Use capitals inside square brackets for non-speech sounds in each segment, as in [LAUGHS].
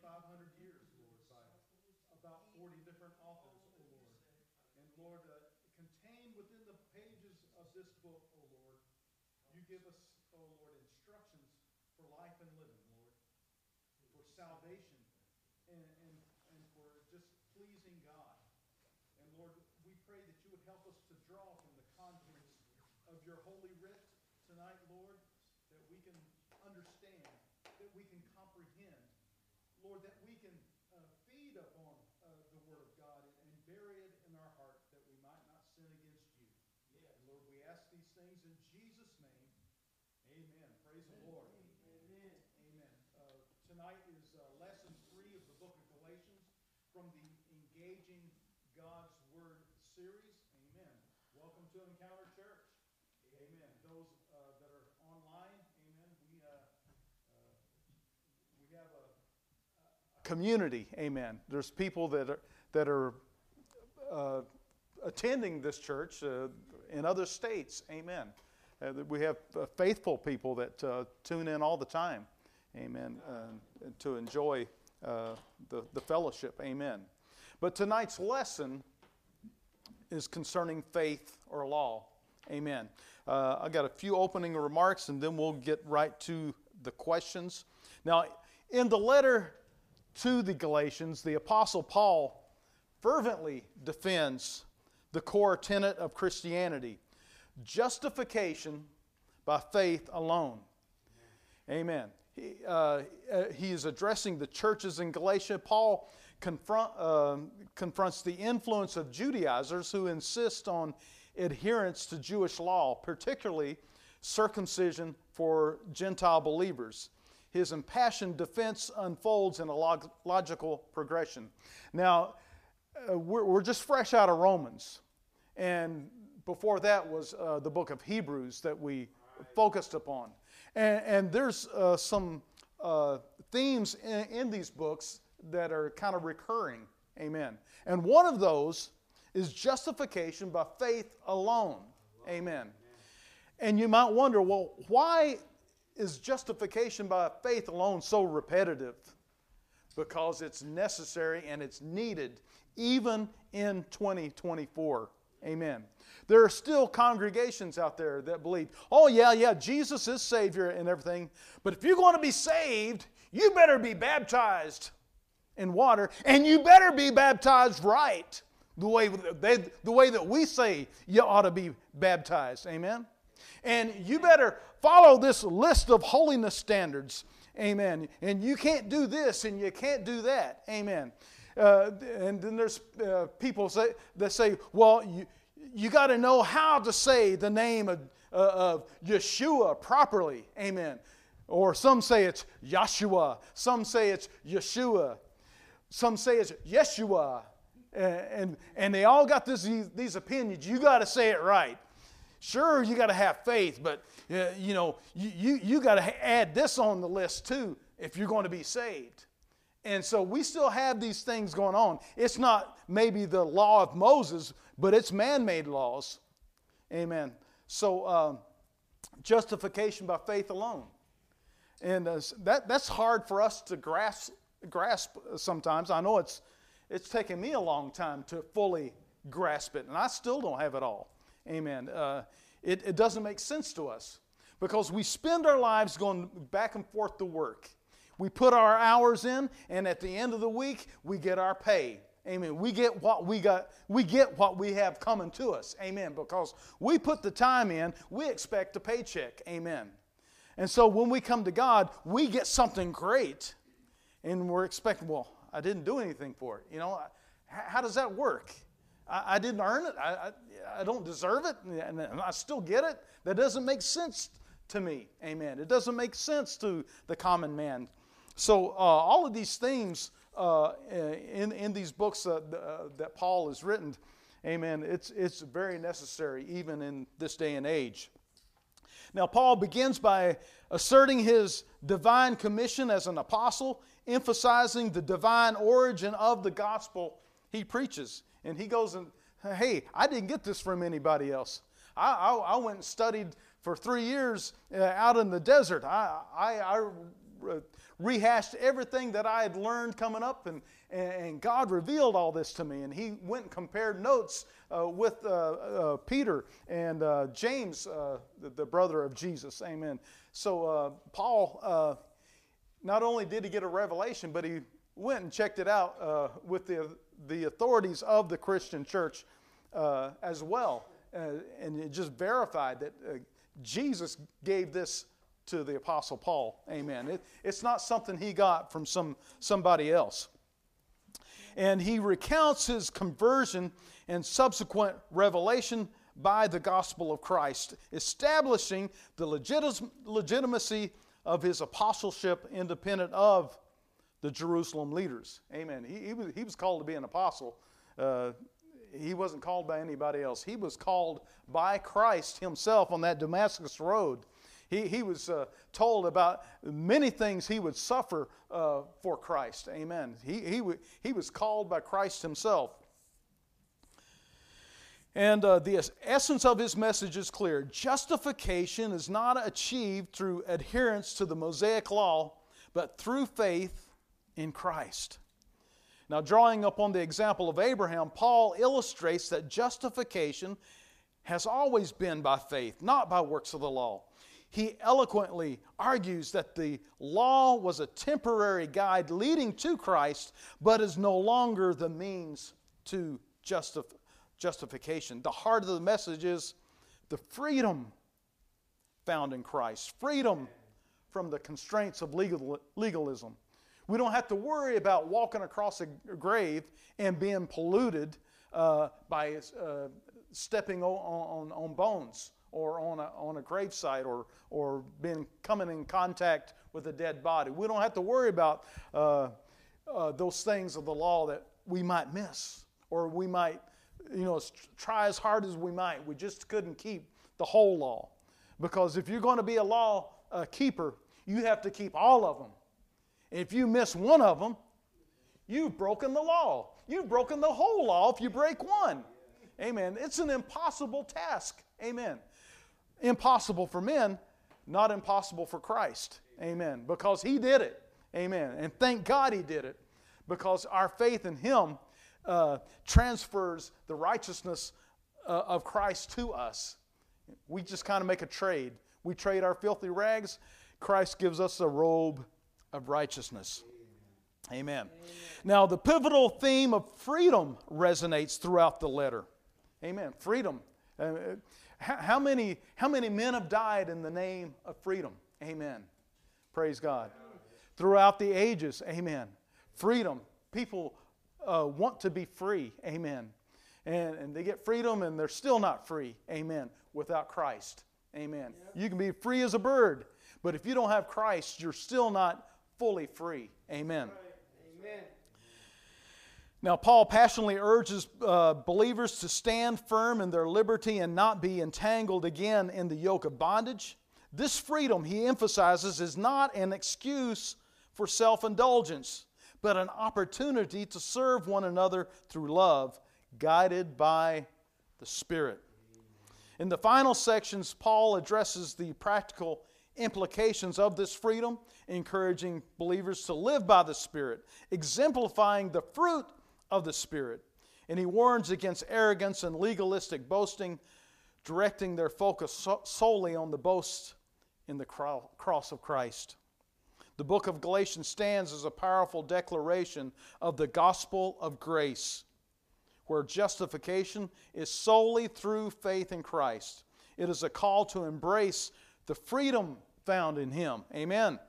4,500 years, Lord, by about 40 different authors, O oh Lord. And Lord, uh, contained within the pages of this book, O oh Lord, you give us, O oh Lord, instructions for life and living, Lord, for salvation and, and, and for just pleasing God. And Lord, we pray that you would help us to draw from the contents of your holy writ tonight, Lord, that we can understand, that we can Lord, that we can uh, feed upon uh, the Word of God and, and bury it in our heart that we might not sin against you. And Lord, we ask these things in Jesus' name. Amen. Praise the Lord. Amen. Amen. Uh, tonight is uh, lesson three of the book of Galatians from the Engaging God's Word series. Amen. Welcome to Encounter Church. Amen. Those uh, that are online, amen. We uh, uh, we have a, a community. Amen. There's people that are that are uh, attending this church uh, in other states. Amen. Uh, we have uh, faithful people that uh, tune in all the time. Amen. Uh, to enjoy the, the fellowship. Amen. But tonight's lesson is concerning faith or law. Amen. Uh, I got a few opening remarks and then we'll get right to the questions. Now, in the letter to the Galatians, the Apostle Paul fervently defends the core tenet of Christianity justification by faith alone. Amen. He, uh, uh, he is addressing the churches in Galatia. Paul confront, uh, confronts the influence of Judaizers who insist on adherence to Jewish law, particularly circumcision for Gentile believers. His impassioned defense unfolds in a log- logical progression. Now, uh, we're, we're, just fresh out of Romans, and before that was uh, the book of Hebrews that we focused upon. And, and there's uh, some uh, themes in, in these books that are kind of recurring. Amen. And one of those is justification by faith alone. Amen. And you might wonder, well, why is justification by faith alone so repetitive? Because it's necessary and it's needed even in 2024. Amen. There are still congregations out there that believe, oh, yeah, yeah, Jesus is Savior and everything, but if you're going to be saved, you better be baptized in water and you better be baptized right the way, they, the way that we say you ought to be baptized. Amen? And you better follow this list of holiness standards. Amen. And you can't do this and you can't do that. Amen. Uh, and then there's uh, people say, that say, well, you, you got to know how to say the name of, uh, of Yeshua properly. Amen. Or some say it's Yeshua. Some say it's Yeshua. Some say it's Yeshua and, and they all got this, these opinions. You got to say it right. Sure, you got to have faith, but uh, you know, you, you, you got to add this on the list too if you're going to be saved. And so we still have these things going on. It's not maybe the law of Moses, but it's man made laws. Amen. So, um, justification by faith alone. And uh, that, that's hard for us to grasp, grasp sometimes. I know it's it's taken me a long time to fully grasp it, and I still don't have it all. Amen. Uh, it, it doesn't make sense to us because we spend our lives going back and forth to work. We put our hours in, and at the end of the week, we get our pay. Amen. We get what we got, we get what we have coming to us. Amen. Because we put the time in, we expect a paycheck. Amen. And so when we come to God, we get something great. And we're expecting, well, I didn't do anything for it. You know, how does that work? I, I didn't earn it. I, I, I, don't deserve it, and I still get it. That doesn't make sense to me. Amen. It doesn't make sense to the common man. so uh, all of these themes uh, in, in these books uh, that Paul has written, amen, it's, it's very necessary even in this day and age. Now, Paul begins by asserting his divine commission as an apostle, emphasizing the divine origin of the gospel he preaches. And he goes and, hey, I didn't get this from anybody else. I, I, I went and studied for three years uh, out in the desert. I, I, I rehashed everything that I had learned coming up, and, and God revealed all this to me. And he went and compared notes uh, with uh, uh, Peter and uh, James, uh, the, the, brother of Jesus. Amen. So, uh, Paul, not only did he get a revelation, but he went and checked it out with the, the authorities of the Christian church uh, as well. Uh, and it just verified that uh, Jesus gave this to the Apostle Paul. Amen. It, it's not something he got from some, somebody else. And he recounts his conversion and subsequent revelation by the gospel of Christ, establishing the legitimacy of his apostleship independent of the Jerusalem leaders. Amen. He, he, was, he was called to be an apostle. Uh, he wasn't called by anybody else. He was called by Christ himself on that Damascus road. He, he was uh, told about many things he would suffer uh, for Christ. Amen. He, he, he was called by Christ himself. And uh, the essence of his message is clear justification is not achieved through adherence to the Mosaic law, but through faith in Christ. Now, drawing upon the example of Abraham, Paul illustrates that justification has always been by faith, not by works of the law he eloquently argues that the law was a temporary guide leading to Christ, but is no longer the means to justif- justification. The heart of the message is the freedom found in Christ, freedom from the constraints of legal, legalism. We don't have to worry about walking across a grave and being polluted uh, by uh, stepping on, on, on bones or on a, on a gravesite or, or being coming in contact with a dead body. We don't have to worry about uh, uh, those things of the law that we might miss or we might, you know, try as hard as we might. We just couldn't keep the whole law. Because if you're going to be a law uh, keeper, you have to keep all of them. If you miss one of them, you've broken the law. You've broken the whole law if you break one. Amen. It's an impossible task. Amen impossible for men, not impossible for Christ. Amen. Because He did it. Amen. And thank God He did it because our faith in Him uh, transfers the righteousness uh, of Christ to us. We just kind of make a trade. We trade our filthy rags. Christ gives us a robe of righteousness. Amen. Amen. Now, the pivotal theme of freedom resonates throughout the letter. Amen. Freedom. Uh, how many, how many men have died in the name of freedom? Amen. Praise God. Throughout the ages, amen. Freedom. People uh, want to be free, amen. And, and they get freedom and they're still not free, amen, without Christ, amen. You can be free as a bird, but if you don't have Christ, you're still not fully free, amen. Amen. Now, Paul passionately urges uh, believers to stand firm in their liberty and not be entangled again in the yoke of bondage. This freedom, he emphasizes, is not an excuse for self indulgence, but an opportunity to serve one another through love, guided by the Spirit. In the final sections, Paul addresses the practical implications of this freedom, encouraging believers to live by the Spirit, exemplifying the fruit of the Spirit. And he warns against arrogance and legalistic boasting, directing their focus solely on the boast in the cross of Christ. The book of Galatians stands as a powerful declaration of the gospel of grace, where justification is solely through faith in Christ. It is a call to embrace the freedom found in Him. Amen.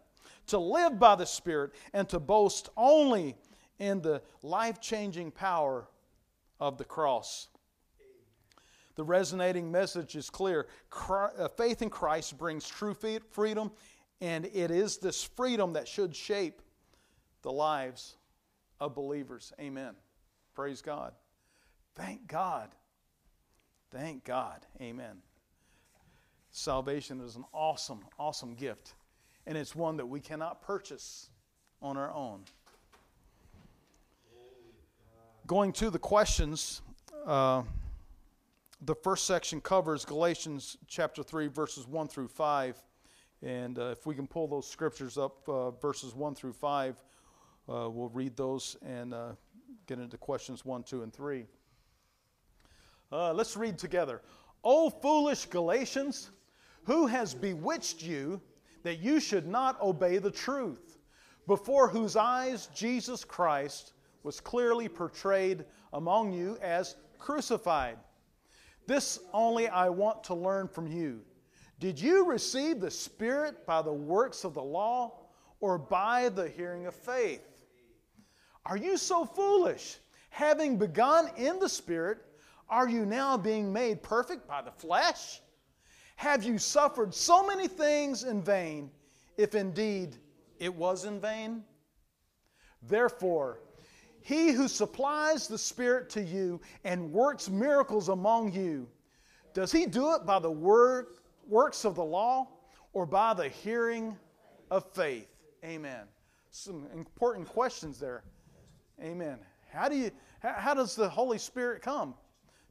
To live by the Spirit and to boast only in the life changing power of the cross. The resonating message is clear. Uh, faith in Christ brings true freedom, and it is this freedom that should shape the lives of believers. Amen. Praise God. Thank God. Thank God. Amen. Salvation is an awesome, awesome gift, and it's one that we cannot purchase on our own. Going to the questions, uh, the first section covers Galatians chapter 3, verses 1 through 5. And uh, if we can pull those scriptures up, uh, verses 1 through 5, uh, we'll read those and uh, get into questions 1, 2, and 3. Uh, let's read together. O foolish Galatians, who has bewitched you that you should not obey the truth, before whose eyes Jesus Christ was clearly portrayed among you as crucified? This only I want to learn from you. Did you receive the Spirit by the works of the law or by the hearing of faith? Are you so foolish? Having begun in the Spirit, are you now being made perfect by the flesh? Have you suffered so many things in vain, if indeed it was in vain? Therefore, he who supplies the Spirit to you and works miracles among you, does he do it by the word, works of the law or by the hearing of faith? Amen. Some important questions there. Amen. How do you? How does the Holy Spirit come?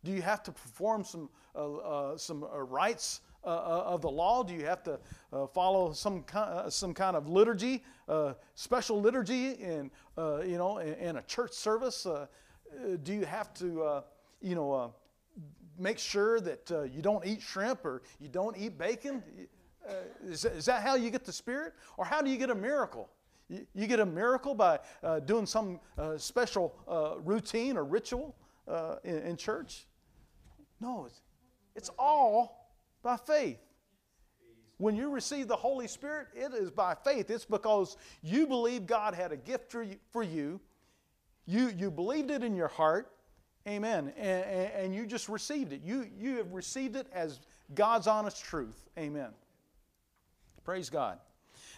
Do you have to perform some uh, uh, some uh, rites uh, uh, of the law? Do you have to uh, follow some kind, some kind of liturgy, special liturgy in you know in, in, a church service? do you have to you know make sure that you don't eat shrimp or you don't eat bacon? Is, is that how you get the Spirit, or how do you get a miracle? You get a miracle by uh, doing some uh, special uh, routine or ritual in, in, church? No, it's all by faith. When you receive the Holy Spirit, it is by faith. It's because you believe God had a gift for you. You. You, you believed it in your heart. Amen. And, and you just received it. You, you have received it as God's honest truth. Amen. Praise God.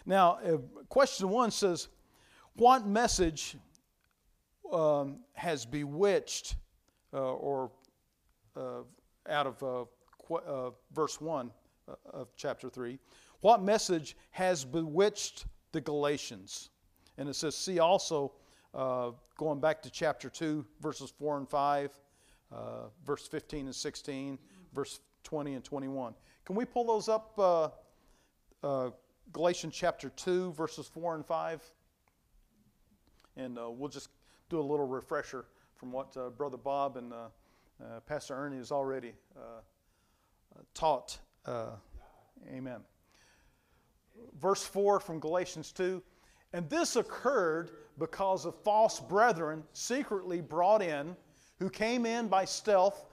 Now, uh, question one says, What message um, has bewitched, uh, or uh, out of uh, uh, verse 1 uh, of chapter 3, what message has bewitched the Galatians? And it says, See also, going back to chapter 2, verses 4 and 5, verse 15 and 16, verse 20 and 21. Can we pull those up? Galatians chapter 2, verses 4 and 5. And uh, we'll just do a little refresher from what uh, Brother Bob and uh, uh Pastor Ernie has already uh, uh, taught. Uh, amen. Verse 4 from Galatians 2 And this occurred because of false brethren secretly brought in, who came in by stealth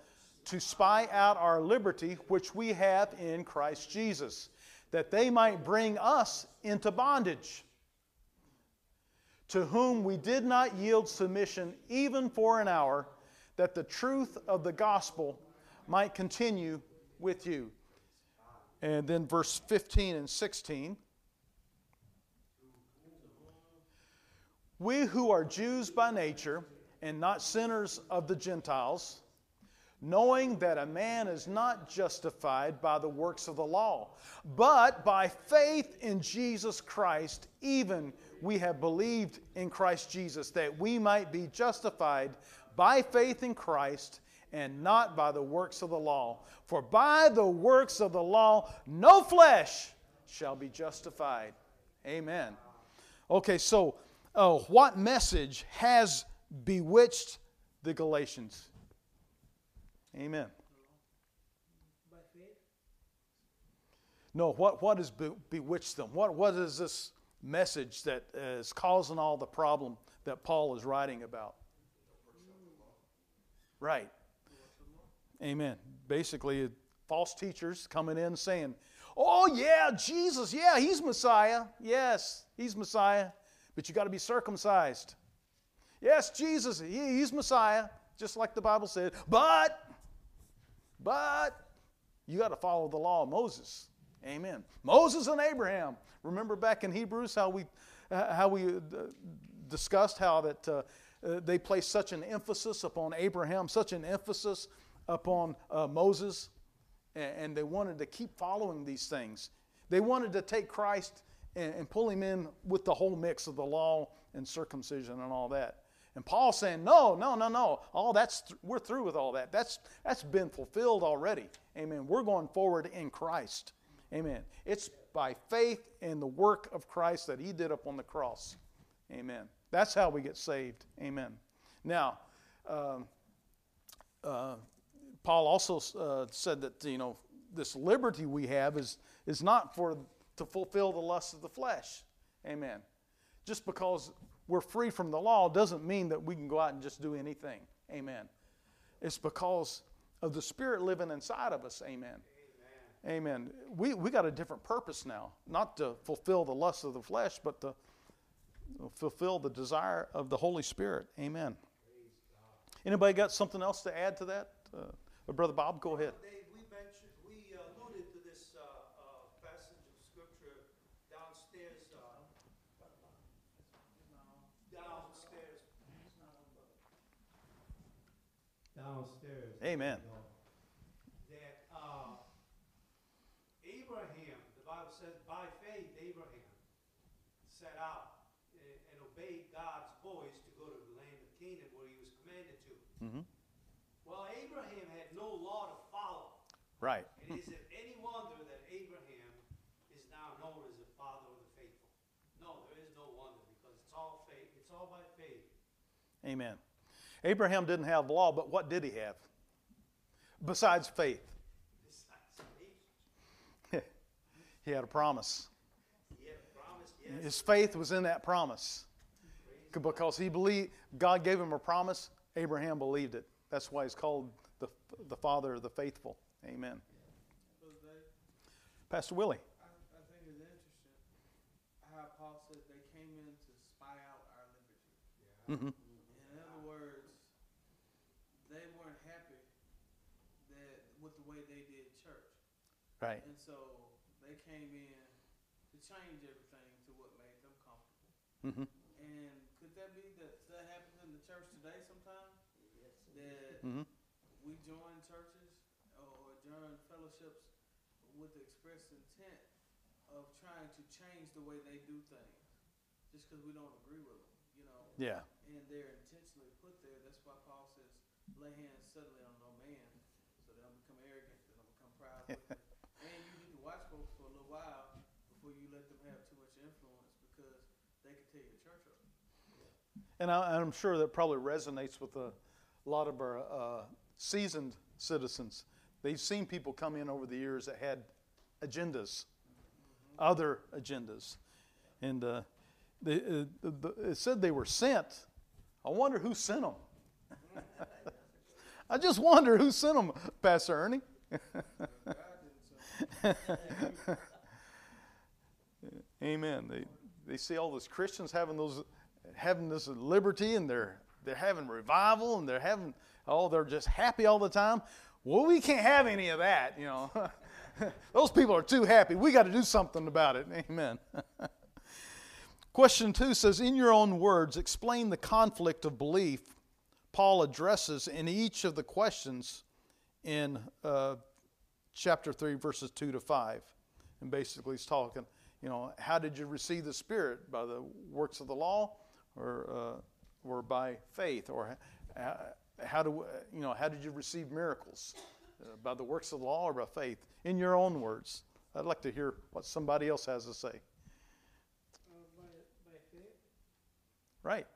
to spy out our liberty, which we have in Christ Jesus that they might bring us into bondage, to whom we did not yield submission even for an hour, that the truth of the gospel might continue with you. And then verse 15 and 16. We who are Jews by nature and not sinners of the Gentiles, knowing that a man is not justified by the works of the law, but by faith in Jesus Christ, even we have believed in Christ Jesus, that we might be justified by faith in Christ and not by the works of the law. For by the works of the law, no flesh shall be justified. Amen. Okay, so uh, what message has bewitched the Galatians? Amen. No, what, what has be, bewitched them? What, what is this message that is causing all the problem that Paul is writing about? Right. Amen. Basically, false teachers coming in saying, Oh, yeah, Jesus, yeah, he's Messiah. Yes, he's Messiah, but you got to be circumcised. Yes, Jesus, he, he's Messiah, just like the Bible said, but but you got to follow the law of Moses. Amen. Moses and Abraham. Remember back in Hebrews how we, uh, how we uh, discussed how that uh, they placed such an emphasis upon Abraham, such an emphasis upon uh, Moses, and, and, they wanted to keep following these things. They wanted to take Christ and, and pull him in with the whole mix of the law and circumcision and all that. And Paul's saying, no, no, no, no. All that's th- we're through with all that. That's that's been fulfilled already. Amen. We're going forward in Christ. Amen. It's by faith in the work of Christ that He did up on the cross. Amen. That's how we get saved. Amen. Now, um, uh, Paul also uh, said that you know this liberty we have is is not for to fulfill the lusts of the flesh. Amen. Just because we're free from the law doesn't mean that we can go out and just do anything. Amen. It's because of the Spirit living inside of us. Amen. Amen. Amen. We, we got a different purpose now, not to fulfill the lust of the flesh, but to fulfill the desire of the Holy Spirit. Amen. Anybody got something else to add to that? Uh, Brother Bob, go ahead. Dave, we mentioned, we alluded to this uh, uh, passage of scripture downstairs. Uh, downstairs. Downstairs. Amen. That uh, Abraham, the Bible says, by faith, Abraham set out and, and obeyed God's voice to go to the land of Canaan where he was commanded to. Mm-hmm. Had no law to follow. Right. And is it any wonder that Abraham is now known as the father of the faithful? No, there is no wonder because it's all faith. It's all by faith. Amen. Abraham didn't have law, but what did he have? Besides faith. [LAUGHS] he had a promise. His faith was in that promise. Because he believed, God gave him a promise, Abraham believed it. That's why he's called the, the father of the faithful. Amen. Pastor Willie. I, I think it's interesting how Paul said they came in to spy out our liberty. Yeah. Mm-hmm. In other words, they weren't happy that with the way they did church. Right. And so they came in to change everything to what made them comfortable. Mm-hmm. And could that be that that happens in the church today sometimes? Yes. That mm-hmm. Join churches or join fellowships with the express intent of trying to change the way they do things just because we don't agree with them, you know? Yeah. And they're intentionally put there. That's why Paul says, lay hands suddenly on no man so they don't become arrogant, they don't become proud. [LAUGHS] And you need to watch folks for a little while before you let them have too much influence because they can tear your church up. And I, am sure that probably resonates with a lot of our uh, seasoned citizens. They've seen people come in over the years that had agendas, other agendas. And uh, they, uh, the, it said they were sent. I wonder who sent them. [LAUGHS] I just wonder who sent them, Pastor Ernie. [LAUGHS] Amen. They, they see all those Christians having those having this liberty and they're they're having revival and they're having oh they're just happy all the time. Well, we can't have any of that, you know. [LAUGHS] those people are too happy. We got to do something about it. Amen. [LAUGHS] Question two says, In your own words, explain the conflict of belief Paul addresses in each of the questions in uh, chapter 3, verses 2 to 5. And basically, he's talking, you know, how did you receive the Spirit? By the works of the law or, uh, or by faith? Or uh, how, do, you know, how did you receive miracles? Uh, by the works of the law or by faith? In your own words. I'd like to hear what somebody else has to say. Uh, by, by faith. Right.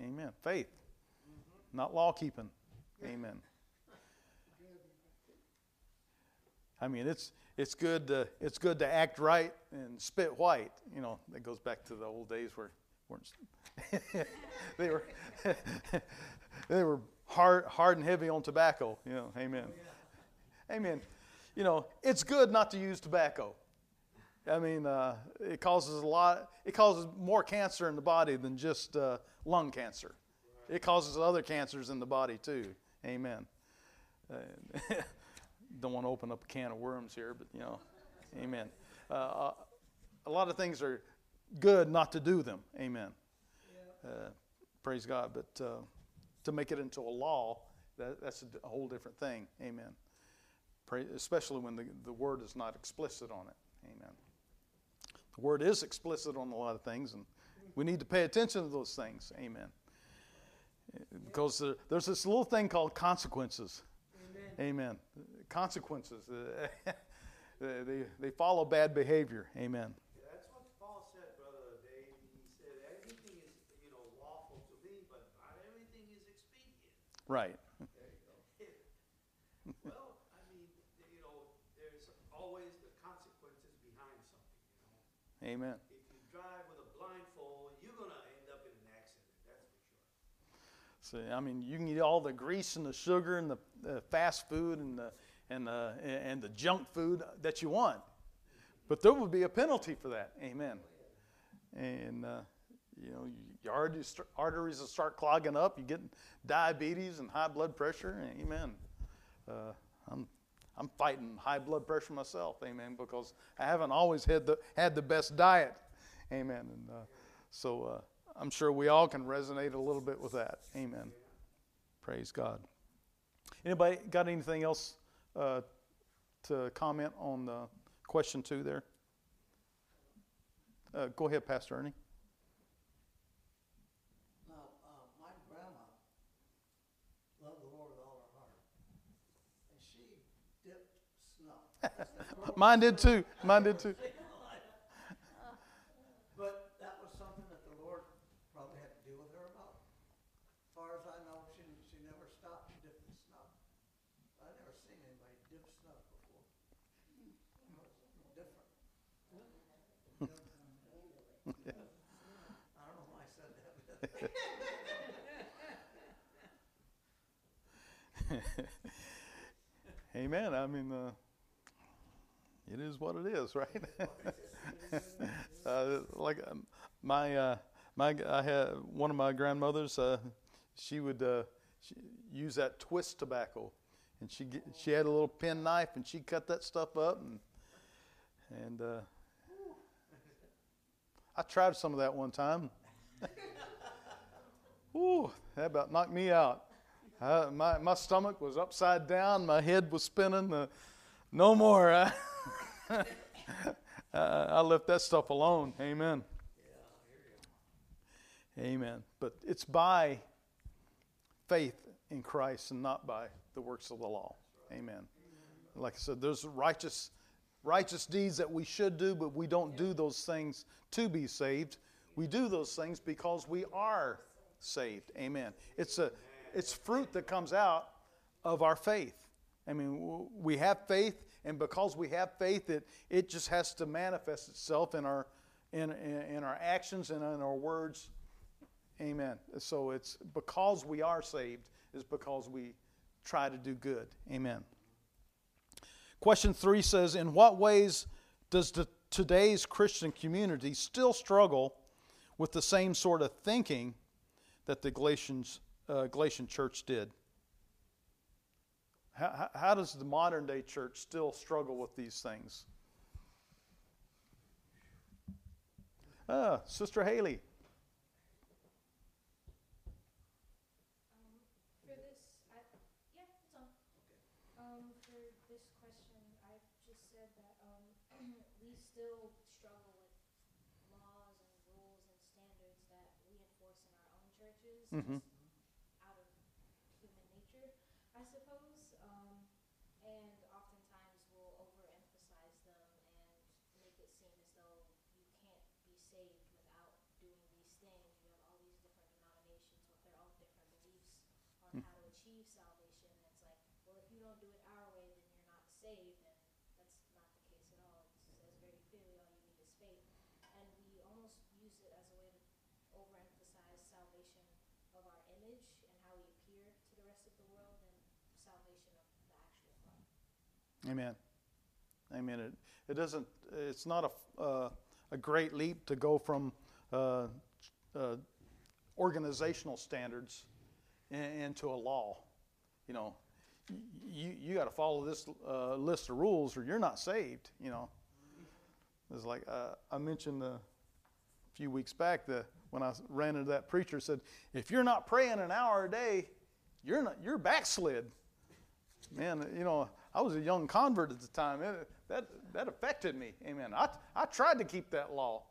Amen. Faith, mm-hmm. not law keeping. Amen. [LAUGHS] I mean, it's it's good to it's good to act right and spit white. You know, that goes back to the old days where [LAUGHS] they were [LAUGHS] they were hard hard and heavy on tobacco. You know, amen, amen. You know, it's good not to use tobacco. I mean, uh, it causes a lot. It causes more cancer in the body than just uh, lung cancer. It causes other cancers in the body too. Amen. Uh, [LAUGHS] don't want to open up a can of worms here, but you know, amen. Uh, uh, a lot of things are good not to do them. Amen. Uh, praise God. But to make it into a law, that, that's a whole different thing. Amen. Pray, especially when the, the word is not explicit on it. Amen. The word is explicit on a lot of things, and we need to pay attention to those things. Amen. Because there, there's this little thing called consequences. Amen. Consequences. [LAUGHS] uh, they, they follow bad behavior. Amen. That's what Paul said, Brother Dave. He said, everything is, you know, lawful to me, but not everything is expedient. Right. There you go. well, I mean, you know, there's always the consequences behind something, you know. Amen. If you drive with a blindfold, you're going to end up in an accident, that's for sure. So I mean, you can eat all the grease and the sugar and the uh, fast food and the and the and the junk food that you want, but there will be a penalty for that. Amen. And uh, you know, your arteries, will start clogging up. You get diabetes and high blood pressure. Amen. Uh, I'm I'm fighting high blood pressure myself. Amen. Because I haven't always had the had the best diet. Amen. And uh, so uh, I'm sure we all can resonate a little bit with that. Amen. Praise God. Anybody got anything else uh, to comment on the question two there? Uh, go ahead, Pastor Ernie. Now, uh, my grandma loved the Lord with all her heart, and she dipped snuff. [LAUGHS] Mine did too. Mine did too. But that was something that the Lord probably had to deal with her about. As far as I know, she, she never stopped dipping snuff. I never seen anybody dip snuff before. It was different. I don't know why I said that. Amen. I mean, uh, it is what it is, [LAUGHS] right? [LAUGHS] uh, like um, my uh, my I had one of my grandmothers. Uh, she would uh, she use that twist tobacco, and she get, she had a little pen knife, and she cut that stuff up, and and uh, I tried some of that one time. [LAUGHS] Ooh, that about knocked me out. Uh, my, my stomach was upside down. My head was spinning. Uh, no more. [LAUGHS] uh, I left that stuff alone. Amen. Amen. But it's by faith in Christ and not by the works of the law. Amen. Like I said, there's righteous, righteous deeds that we should do, but we don't do those things to be saved. We do those things because we are saved. Amen. It's a, it's fruit that comes out of our faith. I mean, we have faith, and because we have faith, it, it just has to manifest itself in our, in, in, in our actions and in our words. Amen. So it's because we are saved, is because we try to do good. Amen. Question three says In what ways does the, today's Christian community still struggle with the same sort of thinking that the Galatians, uh, Galatian church did? How, how- does the modern day church still struggle with these things? Ah, Sister Haley. For this, I, yeah, it's on. Um, for this question, I just said that, um, we still struggle with laws and rules and standards that we enforce in our own churches. Mhm. just Out of human nature, I suppose, um, and oftentimes we'll overemphasize them and make it seem as though you can't be saved without doing these things. You have all these different denominations with their own different beliefs on how to achieve salvation. And it's like, well, if you don't do it our way, then you're not saved. And that's not the case at all. It says very clearly all you need is faith. And we almost use it as a way to overemphasize salvation of our image and how we appear to the rest of the world than salvation of the actual God. Amen. Amen. It, it doesn't. It's not a uh, a great leap to go from uh, uh, organizational standards in, into a law. You know, you you got to follow this uh, list of rules, or you're not saved. You know, it's like uh, I mentioned a few weeks back the, when I ran into that preacher said, if you're not praying an hour a day, you're not you're backslid. Man, you know, I was a young convert at the time. It, that that affected me. Amen. I I tried to keep that law,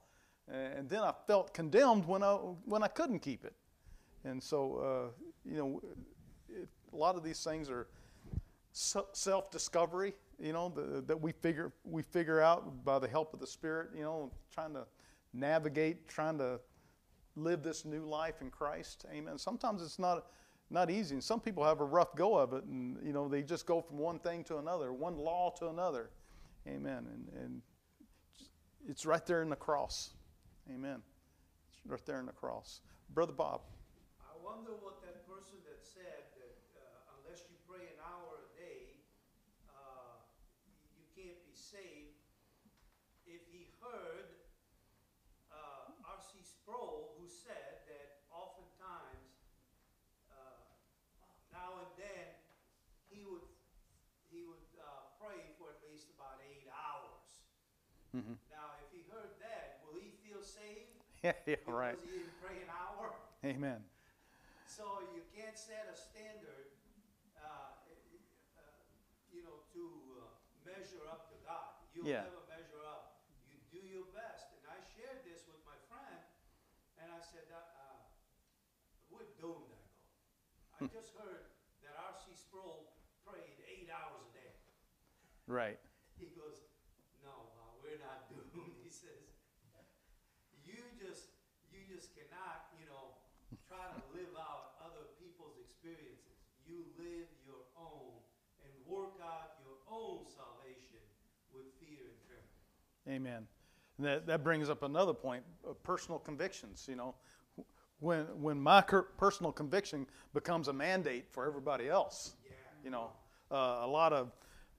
and then I felt condemned when I when I couldn't keep it. And so, uh, you know, it, a lot of these things are self-discovery. You know, the, that we figure we figure out by the help of the Spirit. You know, trying to navigate, trying to live this new life in Christ. Amen. Sometimes it's not not easy, and some people have a rough go of it, and you know they just go from one thing to another, one law to another. Amen. And and it's right there in the cross. Amen. It's right there in the cross. Brother Bob. I wonder what that person that said that uh, unless you pray an hour a day, uh, you can't be saved. If he heard uh, R.C. Sproul, who said that oftentimes, uh, now and then, he would he would uh, pray for at least about eight hours. Mhm. Now, if he heard that, will he feel saved? [LAUGHS] Yeah, yeah, right. Because he didn't pray an hour. Amen. So you can't set a standard, uh, uh, you know, to uh, measure up to God. You'll Yeah. never measure up. You do your best. And I shared this with my friend, and I said, that, uh, we're doomed, I go. I just heard that R.C. Sproul prayed eight hours a day. Right. [LAUGHS] He goes, no, uh, we're not doomed. He says, you just, you just cannot, you know, try to live out other people's experiences. You live your own and work out your own salvation with fear and trembling. Amen. And that, that brings up another point uh, personal convictions. You know, when, when my personal conviction becomes a mandate for everybody else, Yeah. you know, uh, a lot of,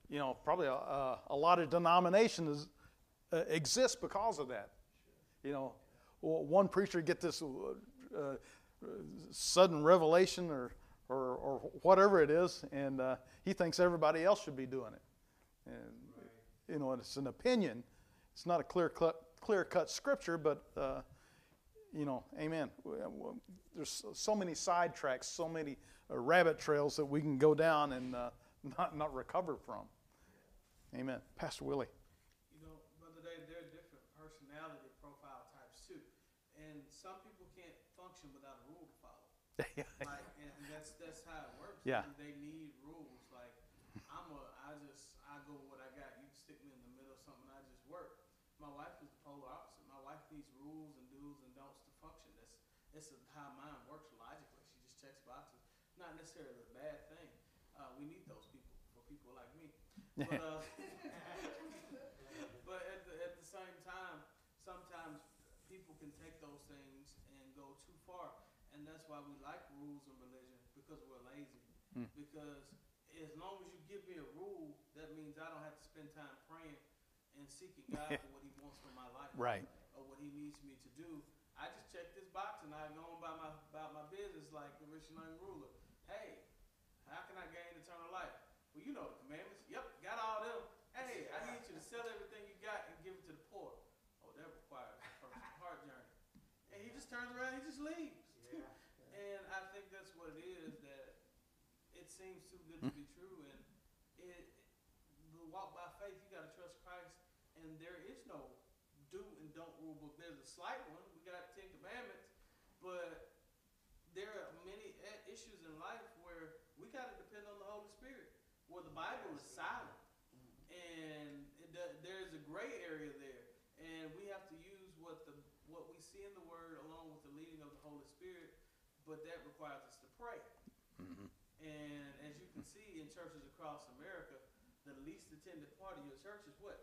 you know, probably a, a, a lot of denominations uh, exist because of that. You know, one preacher get this uh, sudden revelation or, or, or whatever it is, and uh, he thinks everybody else should be doing it. And, you know, it's an opinion. It's not a clear cut, clear cut scripture, but, uh, you know, amen. There's so- so many sidetracks, so many uh, rabbit trails that we can go down and uh, not, not recover from. Amen. Pastor Willie. You know, Brother Dave, there are different personality profile types too. And some people can't function without a rule to follow. [LAUGHS] Like, and that's, that's how it works. Yeah. They need rules. Like, I'm a, I just, I go with what I got. You stick me in the middle of something, I just work. My wife is the polar opposite. My wife needs rules and do's and don'ts to function. That's, that's how mine works logically. She just checks boxes. Not necessarily a bad thing. Uh, we need those people for people like me. [LAUGHS] But, uh, [LAUGHS] but at the, at the same time, sometimes people can take those things and go too far. And that's why we like rules in religion because we're lazy. Mm. Because as long as you give me a rule, that means I don't have to spend time praying and seeking God [LAUGHS] for what He wants for my life Right. or what He needs me to do. I just check this box and I go on by my about my business like the rich young ruler. Hey, how can I gain eternal life? Well, you know the commandments. Yep, got all them. Hey, I need you to sell everything you got and give it to the poor. Oh, that requires a person's heart journey. And he just turns around, he just leaves. Yeah. And I think that's what it is that it seems too good to be true. And it, the walk by faith, you got to trust Christ. And there is no do and don't rule book. There's a slight one. We got Ten Commandments, but there are many issues in life where we got to depend on the Holy Spirit, where the Bible is silent, and it, there's a gray area there, and we have to use what the what we see in the Word along with the leading of the Holy Spirit, but that requires us to pray. And as you can see in churches across America, the least attended part of your church is what?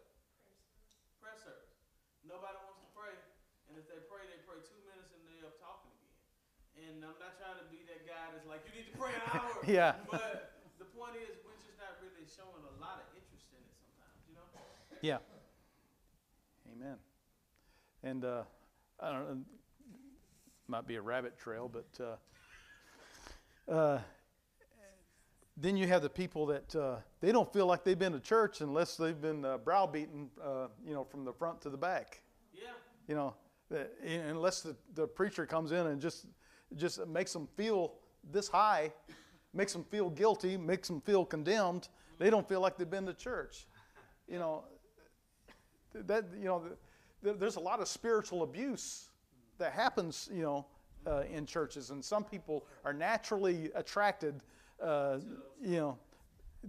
Prayer service. Nobody wants to pray, and if they pray, they pray two minutes and they're up talking again. And I'm not trying to be that guy that's like, you need to pray an [LAUGHS] hour. Yeah. But the point is, we're just not really showing a lot of interest in it sometimes, you know? Yeah. Amen. And uh, I don't know, might be a rabbit trail, but uh, uh, then you have the people that uh, they don't feel like they've been to church unless they've been uh, browbeaten, uh, you know, from the front to the back. Yeah. You know, Uh, unless the, the preacher comes in and just just makes them feel this high, makes them feel guilty, makes them feel condemned. They don't feel like they've been to church. You know, that you know, th- there's a lot of spiritual abuse that happens. You know, uh, in churches, and some people are naturally attracted. Uh, you know,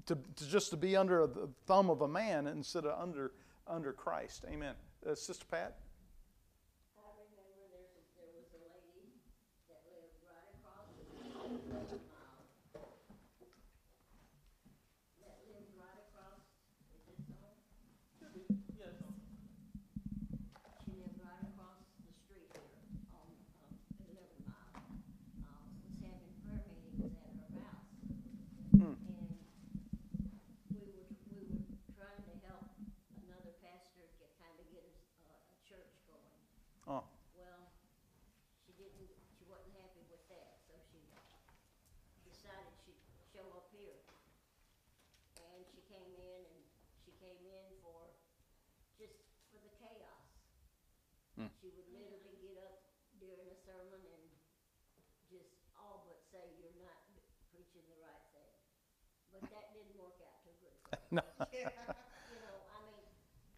to, to just to be under the thumb of a man instead of under under Christ. Amen. Uh, Sister Pat. I remember there's, a- there was a lady that lived right across the eleven mile. That lived right across, is this on? Yes, um, She lived right across the street here on, um, eleven mile. Um, was having prayer meetings at her house. Hmm. And we were, we were trying to help another pastor get, kind of get a, a church going. Oh, Well, she didn't, she wasn't happy with that, so she decided she'd show up here. And she came in and she came in for, just for the chaos. Hmm. She would literally get up during a sermon and just all but say, you're not preaching the right thing. But that didn't work out too good for her. No. [LAUGHS] [LAUGHS] You know, I mean,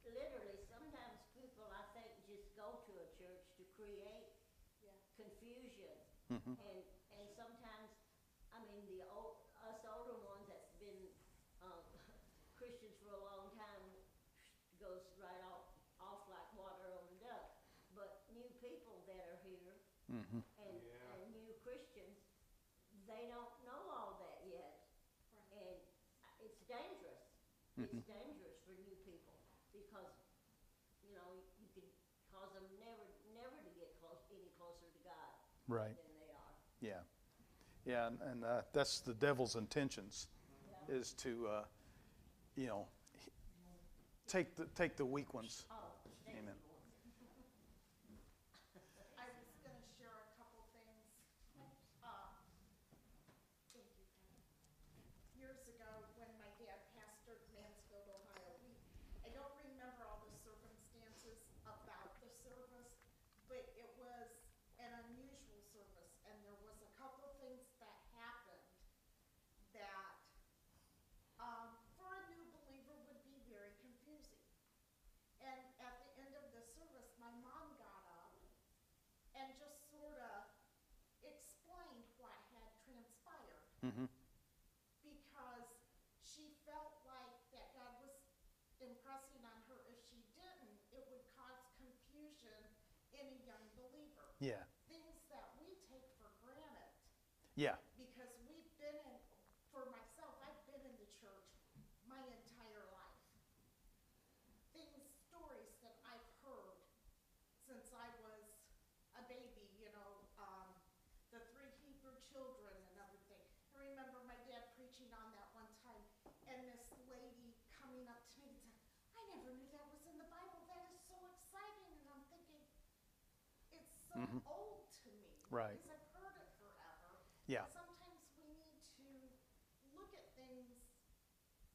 literally, sometimes people, I think, just go to a church to create confusion. Mhm. And, and sometimes, I mean, the old, us older ones that's been, um, [LAUGHS] Christians for a long time goes right off, off like water on a duck. But new people that are here Mhm. and, Yeah. and new Christians, they don't know all that yet. And it's dangerous. It's dangerous for new people because, you know, you could cause them never, never to get close, any closer to God Right. than they are. Yeah. Yeah, and, and uh, that's the devil's intentions, is to, uh, you know, take the take the weak ones. Oh, thank Amen. you. I was gonna share a couple things. Uh, Thank you, Pat. Years ago, when my dad pastored Mansfield, Ohio, we, I don't remember all the circumstances about the service, but it was an unusual service, and there was a couple things that happened that, um, for a new believer would be very confusing. And at the end of the service, my mom got up and just sort of explained what had transpired hmm because she felt like that God was impressing on her if she didn't, it would cause confusion in a young believer. Yeah. Things that we take for granted Yeah. because we've been in, for myself, I've been in the church my entire life. Things, stories that I've heard since I was a baby, you know, um, the three Hebrew children and everything. I remember my dad preaching on that one time, and this lady coming up to me and said, I never knew that was in the Bible. That is so exciting. And I'm thinking, it's so Mhm. old to me. Right. Because I've heard it forever. Yeah. Sometimes we need to look at things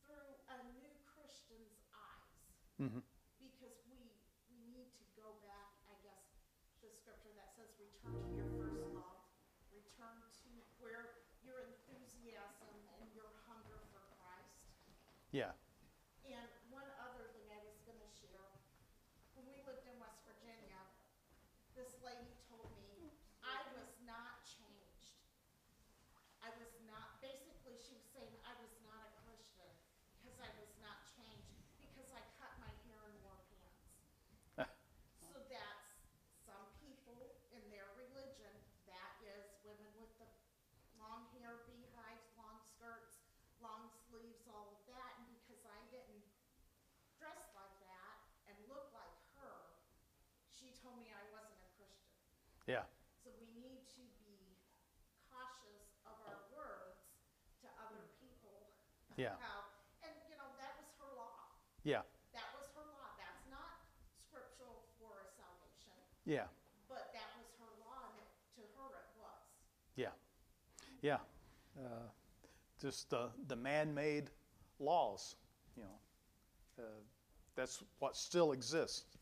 through a new Christian's eyes hmm because we we need to go back. I guess the scripture that says, "Return to your first love." Return to where your enthusiasm and your hunger for Christ. Yeah. And one other thing I was going to share, when we lived in West Virginia, this lady told me I was not changed. I was not, basically, she was saying I was not a Christian because I was not changed because I cut my hair and wore pants. So that's some people in their religion, that is women with the long hair, beehives, long skirts, long sleeves, all of that. And because I didn't dress like that and look like her, she told me I wasn't a Christian. Yeah. So we need to be cautious of our words to other Yeah. About, and you know, that was her law. Yeah. That was her law. That's not scriptural for salvation, Yeah. but that was her law, and it, to her it was. Yeah. Yeah. Uh, just the, the man made laws, you know. Uh, that's what still exists.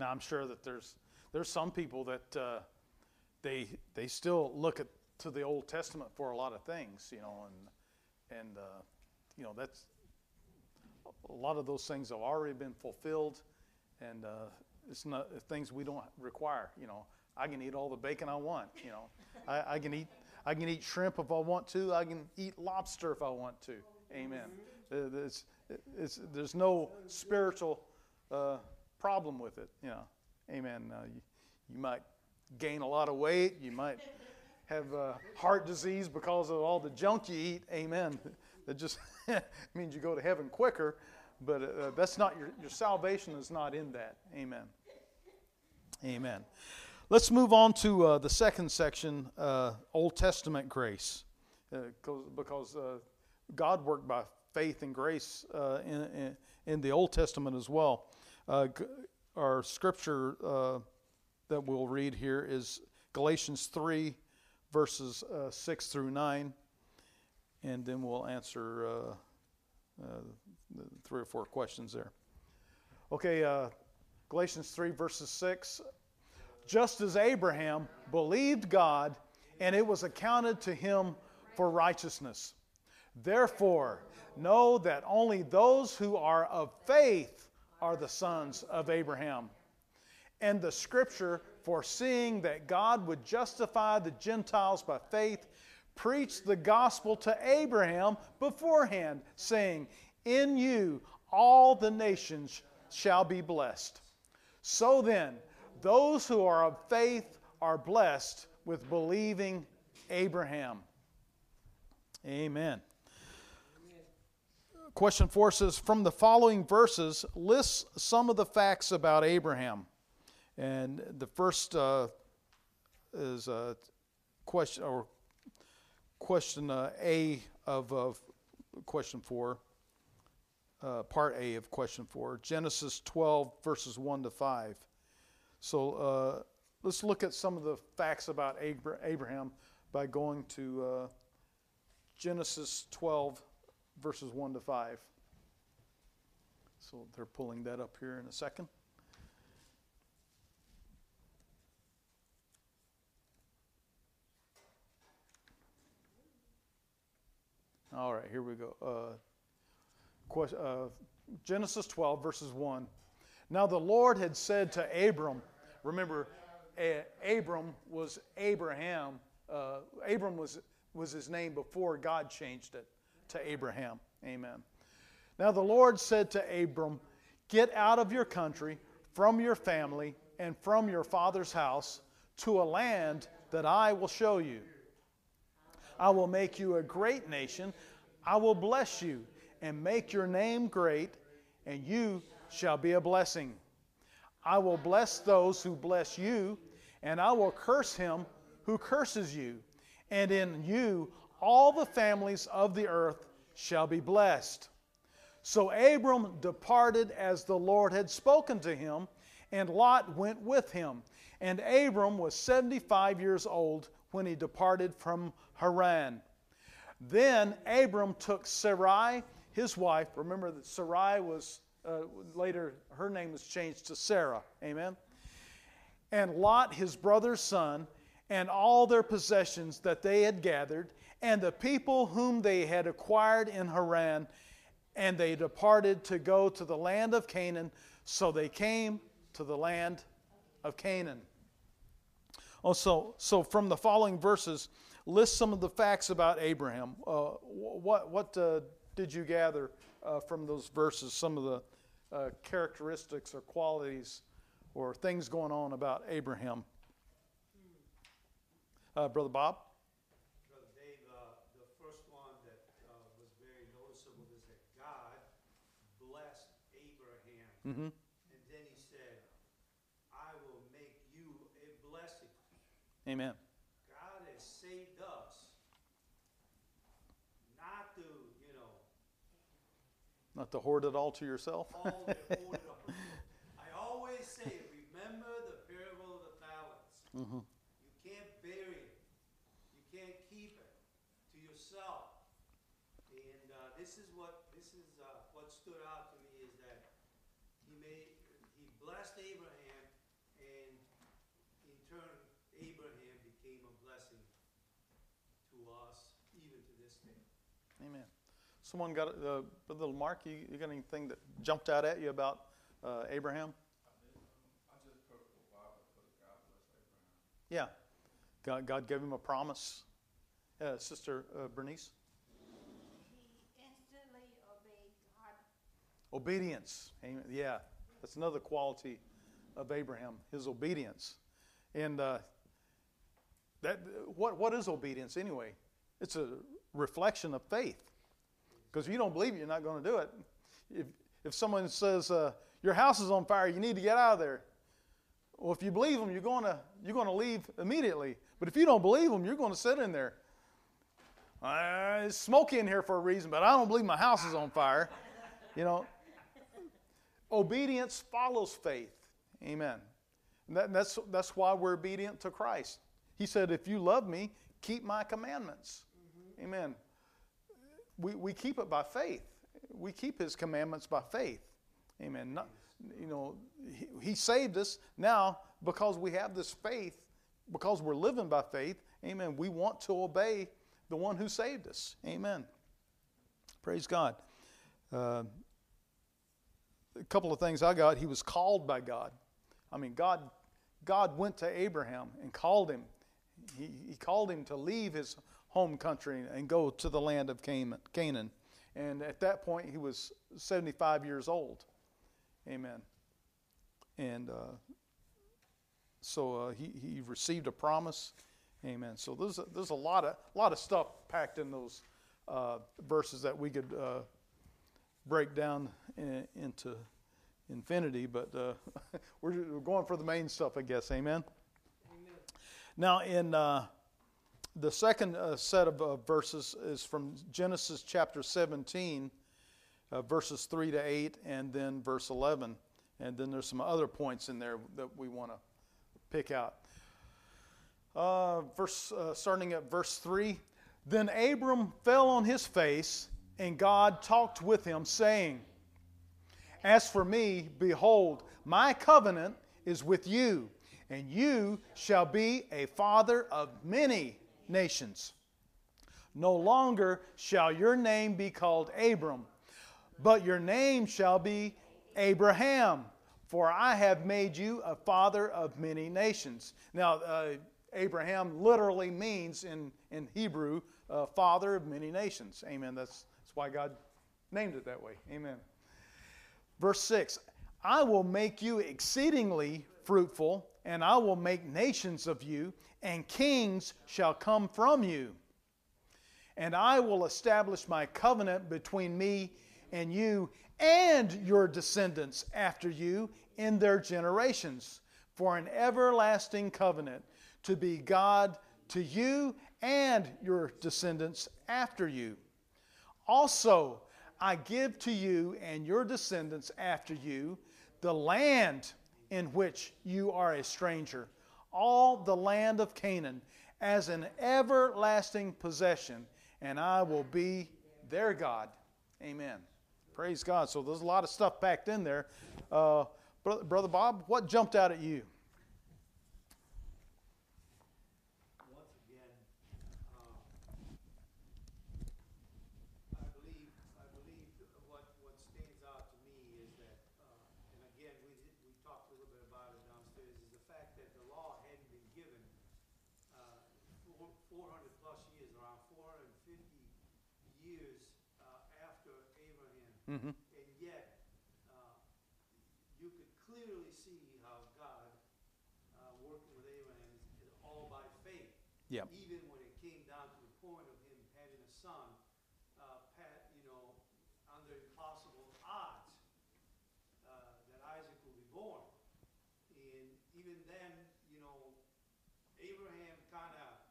Now, I'm sure that there's, there's some people that uh, they they still look at to the Old Testament for a lot of things, you know, and and uh, you know that's a lot of those things have already been fulfilled, and uh, it's not things we don't require. You know, I can eat all the bacon I want. You know, I, I can eat I can eat shrimp if I want to. I can eat lobster if I want to. Amen. Uh, It's, it's, there's no spiritual uh, problem with it. You know, amen. Uh, you, you might gain a lot of weight. You might have uh, heart disease because of all the junk you eat. Amen. That just [LAUGHS] means you go to heaven quicker, but uh, that's not your, your salvation is not in that. Amen. Amen. Let's move on to uh, the second section, uh, Old Testament grace, uh, 'cause- because uh, God worked by faith and grace uh, in, in, the Old Testament as well. Uh, our scripture uh, that we'll read here is Galatians 3, verses uh, 6 through 9, and then we'll answer uh, uh, the three or four questions there. Okay, uh, Galatians 3, verses 6. Just as Abraham believed God, and it was accounted to him for righteousness. Therefore, know that only those who are of faith are the sons of Abraham. And the scripture, foreseeing that God would justify the Gentiles by faith, preached the gospel to Abraham beforehand, saying, In you all the nations shall be blessed. So then, those who are of faith are blessed with believing Abraham. Amen. Question four says From the following verses, lists some of the facts about Abraham. And the first uh, is a question or question uh, A of, of question four, uh, part A of question four, Genesis 12, verses 1 to 5. So uh, let's look at some of the facts about Abra- Abraham by going to uh, Genesis 12, verses 1 to 5. So they're pulling that up here in a second. All right, here we go. Uh, quest- uh, Genesis 12, verses 1. Now the Lord had said to Abram, remember, Abram was Abraham. Uh, Abram was, was his name before God changed it to Abraham. Amen. Now the Lord said to Abram, Get out of your country, from your family, and from your father's house to a land that I will show you. I will make you a great nation. I will bless you and make your name great, and you shall be a blessing. I will bless those who bless you, and I will curse him who curses you. And in you all the families of the earth shall be blessed. So Abram departed as the Lord had spoken to him, and Lot went with him. And Abram was 75 years old when he departed from Haran. Then Abram took Sarai, his wife. Remember that Sarai was uh, later, her name was changed to Sarah. Amen. And Lot, his brother's son, and all their possessions that they had gathered, and the people whom they had acquired in Haran, and they departed to go to the land of Canaan. So they came to the land of Canaan. Also, so from the following verses, list some of the facts about Abraham. Uh, what what uh, did you gather uh, from those verses? Some of the uh, characteristics or qualities or things going on about Abraham. Uh, Brother Bob? Brother Dave, uh, the first one that uh, was very noticeable is that God blessed Abraham. Mm-hmm. And then he said, I will make you a blessing. Amen. God has saved us not to, you know, Not to hoard it all to yourself. hold it, hold it up. I always say, remember the parable of the talents. [LAUGHS] Mhm. You can't bury it. You can't keep it to yourself. And uh, this is what this is uh, what stood out to me is that he made he blessed Abraham, and Amen. Someone got uh, little Mark. You, you got anything that jumped out at you about uh, Abraham? Yeah, God, God gave him a promise. Uh, Sister uh, Bernice, obedience. Amen. Yeah, that's another quality of Abraham, his obedience. And uh, that what what is obedience anyway? It's a reflection of faith. Because if you don't believe it, you're not going to do it. If if someone says uh, your house is on fire, you need to get out of there. Well, if you believe them, you're going to you're going to leave immediately. But if you don't believe them, you're going to sit in there. Uh, it's smoky in here for a reason, but I don't believe my house is on fire. You know, obedience follows faith. Amen. That, that's, that's why we're obedient to Christ. He said, If you love me, keep my commandments. Amen. We, we keep it by faith. We keep his commandments by faith. Amen. Not, you know, he, he saved us now because we have this faith, because we're living by faith. Amen. We want to obey the one who saved us. Amen. Praise God. Uh, a couple of things I got. He was called by God. I mean, God, God went to Abraham and called him. He, he called him to leave his home country and go to the land of Canaan. And at that point, he was 75 years old. Amen. And uh, so uh, he, he received a promise. Amen. So there's a, there's a lot of lot of stuff packed in those uh, verses that we could uh, break down in, into infinity, but uh, [LAUGHS] we're, we're going for the main stuff, I guess. Amen. Amen. Now, in uh, the second uh, set of uh, verses is from Genesis chapter 17, uh, verses 3 to 8, and then verse 11. And then there's some other points in there that we want to pick out. Uh, verse, uh, starting at verse 3 Then Abram fell on his face, and God talked with him, saying, As for me, behold, my covenant is with you, and you shall be a father of many nations. No longer shall your name be called Abram, but your name shall be Abraham, for I have made you a father of many nations. Now, uh, Abraham literally means in, in Hebrew, uh, father of many nations. Amen. That's, that's why God named it that way. Amen. Verse 6 I will make you exceedingly fruitful, and I will make nations of you, and kings shall come from you. And I will establish my covenant between me and you and your descendants after you in their generations for an everlasting covenant to be God to you and your descendants after you. Also, I give to you and your descendants after you the land in which you are a stranger, all the land of Canaan, as an everlasting possession, and I will be their God. Amen. Praise God. So there's a lot of stuff packed in there. Uh, Brother Bob, what jumped out at you? once again, uh, I believe, I believe what, what stands out to me is that, uh, and again, we, did- we talked a little bit about it downstairs, is the fact that the law hadn't been given, uh, four, four hundred plus years, around four hundred and fifty years, uh, after Abraham. Mm-hmm. And yet, uh, you could clearly see how God, uh, working with Abraham is, is all by faith. Yep. Even when it came down to the point of him having a son, uh, Pat, you know, under impossible odds, uh, that Isaac would be born. And even then, you know, Abraham kind of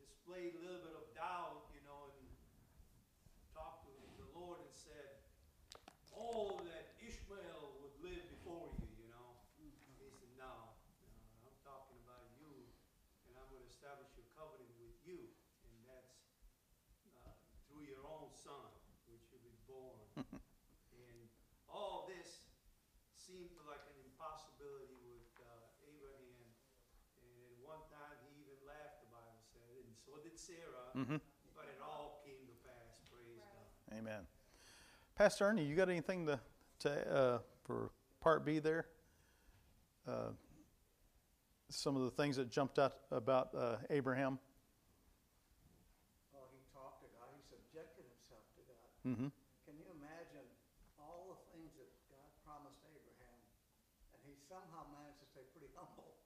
displayed a little bit of doubt, you know, and talked to the Lord and said, "Oh, that Ishmael would live before you," you know. He said, "No, no, I'm talking about you, and I'm going to establish a covenant with you, and that's uh, through your own son, which will be born." and all this seemed like an impossibility with uh, Abraham. And at one time, he even laughed. The Bible said, and so did Sarah. Mhm. But it all came Amen. Pastor Ernie, you got anything to, to uh, for part B there? Uh, some of the things that jumped out about uh, Abraham. Oh, he talked to God, he subjected himself to God. hmm Can you imagine all the things that God promised Abraham, and he somehow managed to stay pretty humble?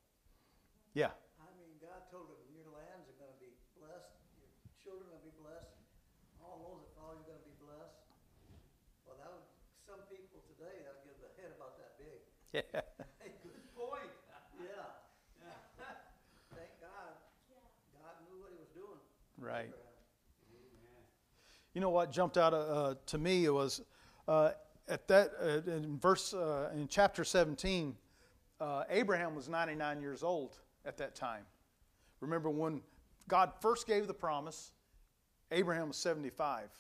Yeah. I mean, God told him, your lands are gonna be blessed, your children are gonna be blessed, all those that follow you are gonna be blessed. Well, that would, some people today, that'll give the head about that big. Yeah. Good point. Yeah. Thank God, God knew what he was doing. Right. You know what jumped out uh, to me was uh, at that uh, in verse uh, in chapter 17. Uh, Abraham was 99 years old at that time. Remember when God first gave the promise, Abraham was 75.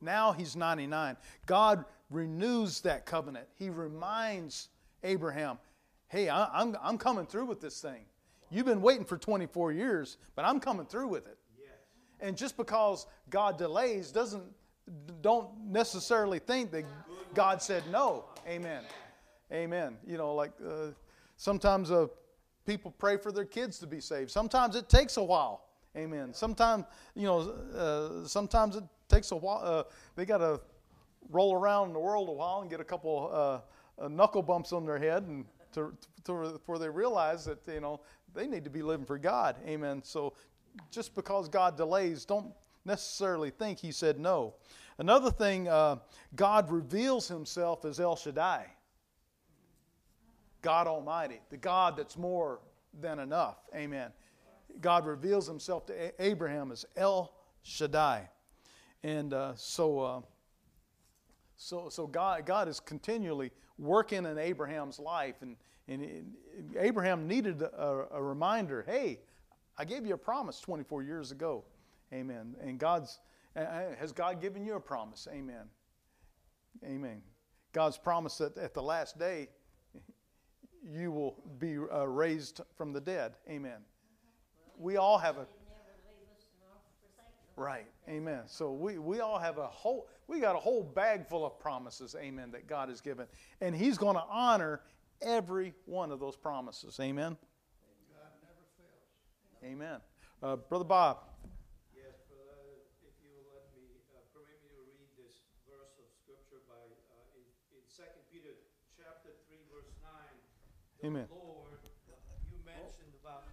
Now he's 99. God renews that covenant. He reminds Abraham, "Hey, I, I'm I'm coming through with this thing. You've been waiting for 24 years, but I'm coming through with it." Yes. And just because God delays doesn't don't necessarily think that God said no. Amen. Amen. You know, like uh, sometimes uh, people pray for their kids to be saved. Sometimes it takes a while. Amen. Sometimes you know, uh, sometimes it takes a while. Uh, they got to roll around in the world a while and get a couple uh, uh, knuckle bumps on their head, and to, to, before they realize that you know they need to be living for God. Amen. So just because God delays, don't necessarily think He said no. Another thing, uh, God reveals Himself as El Shaddai, God Almighty, the God that's more than enough. Amen. God reveals Himself to Abraham as El Shaddai, and uh, so. So, so God, God is continually working in Abraham's life, and, and Abraham needed a, a reminder. Hey, I gave you a promise 24 years ago, Amen. And God's has God given you a promise? Amen. Amen. God's promise that at the last day you will be uh, raised from the dead. Amen. We all have a He'd never leave us nor forsake us. Right. Amen. So we, we all have a whole we got a whole bag full of promises, amen, that God has given. And He's going to honor every one of those promises. Amen. God never fails. Amen. Uh, Brother Bob. Yes, brother, if you will let me, uh, permit me to read this verse of scripture by, uh, in, in Second Peter chapter three, verse nine. The Amen. Lord, you mentioned about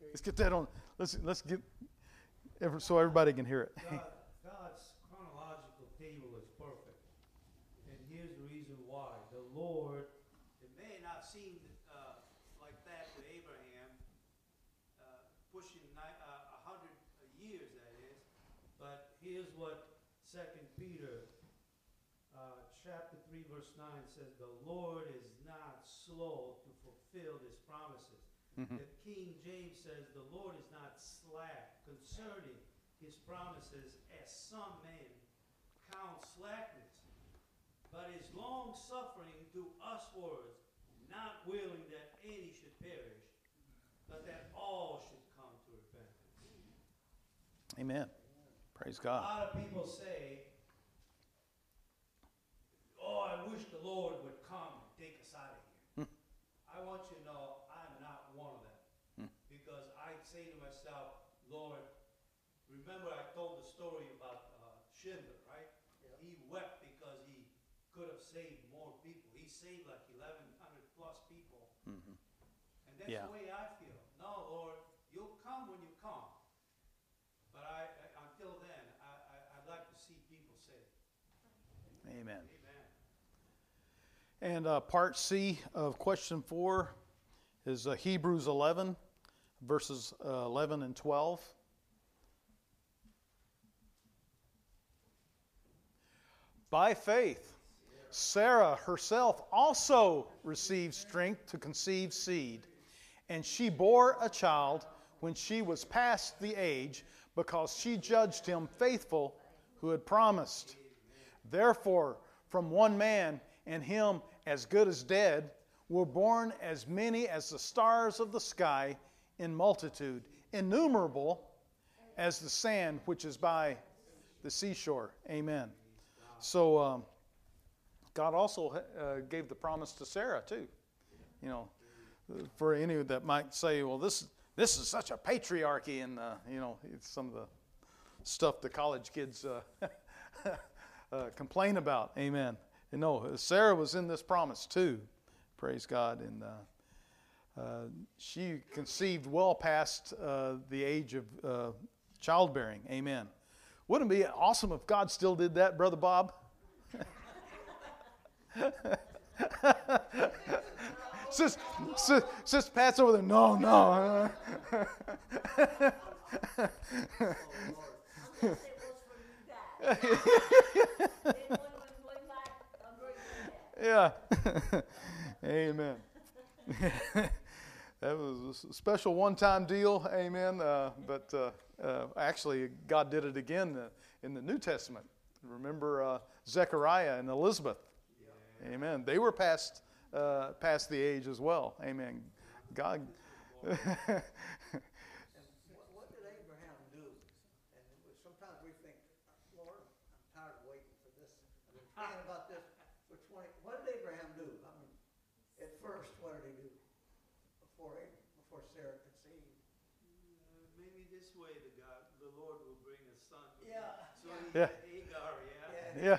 Let's get that on. Let's let's get so everybody can hear it. God, God's chronological table is perfect. And here's the reason why. The Lord, it may not seem uh, like that to Abraham, uh, pushing ni- uh, a hundred years, that is. But here's what Second Peter, uh, chapter three, verse nine says, "The Lord is not slow to fulfill His promises." Mhm. The King James says, "The Lord is not slack concerning His promises, as some men count slackness, but is long suffering to us uswards, not willing that any should perish, but that all should come to repentance." Amen. Praise God. A lot of people say, "Oh, I wish the Lord would come and take us out of here." I want you to know I'm not one of them, Hmm. because I say to myself, "Lord, remember I told the story about uh, Schindler, right? He wept because he could have saved more people. He saved like 1,100 plus people, Mhm. and that's Yeah. the way I feel. No, Lord, you'll come when you come. But I, I until then, I, I, I'd like to see people saved. Amen. Amen. And uh, part C of question four is uh, Hebrews 11, verses uh, 11 and 12. By faith, Sarah herself also received strength to conceive seed, and she bore a child when she was past the age, because she judged him faithful who had promised. Therefore, from one man, and him as good as dead, were born as many as the stars of the sky in multitude, innumerable as the sand which is by the seashore. Amen. So um, God also uh, gave the promise to Sarah too. You know, for any that might say, "Well, this this is such a patriarchy," and uh, you know, it's some of the stuff the college kids uh, [LAUGHS] uh, complain about. Amen. And no, Sarah was in this promise too. Praise God. And uh, uh, she conceived well past the age of childbearing. Amen. Wouldn't it be awesome if God still did that, Brother Bob? [LAUGHS] [LAUGHS] Sis, sis, sis Pat's over there. No, no. [LAUGHS] Yeah. Amen. [LAUGHS] that was a special one time deal. Amen. Uh, but uh, uh, actually, God did it again uh, in the New Testament. Remember uh, Zechariah and Elizabeth? Amen. They were past, uh, past the age as well. Amen. God. What, what did Abraham do? And sometimes we think, Lord, I'm tired of waiting for this. I've been praying about this for twenty, what did Abraham do? I mean, at first, what did he do? Before, before Sarah conceived? Uh, Maybe this way the God, the Lord will bring a son. Yeah. Yeah. had yeah? Yeah.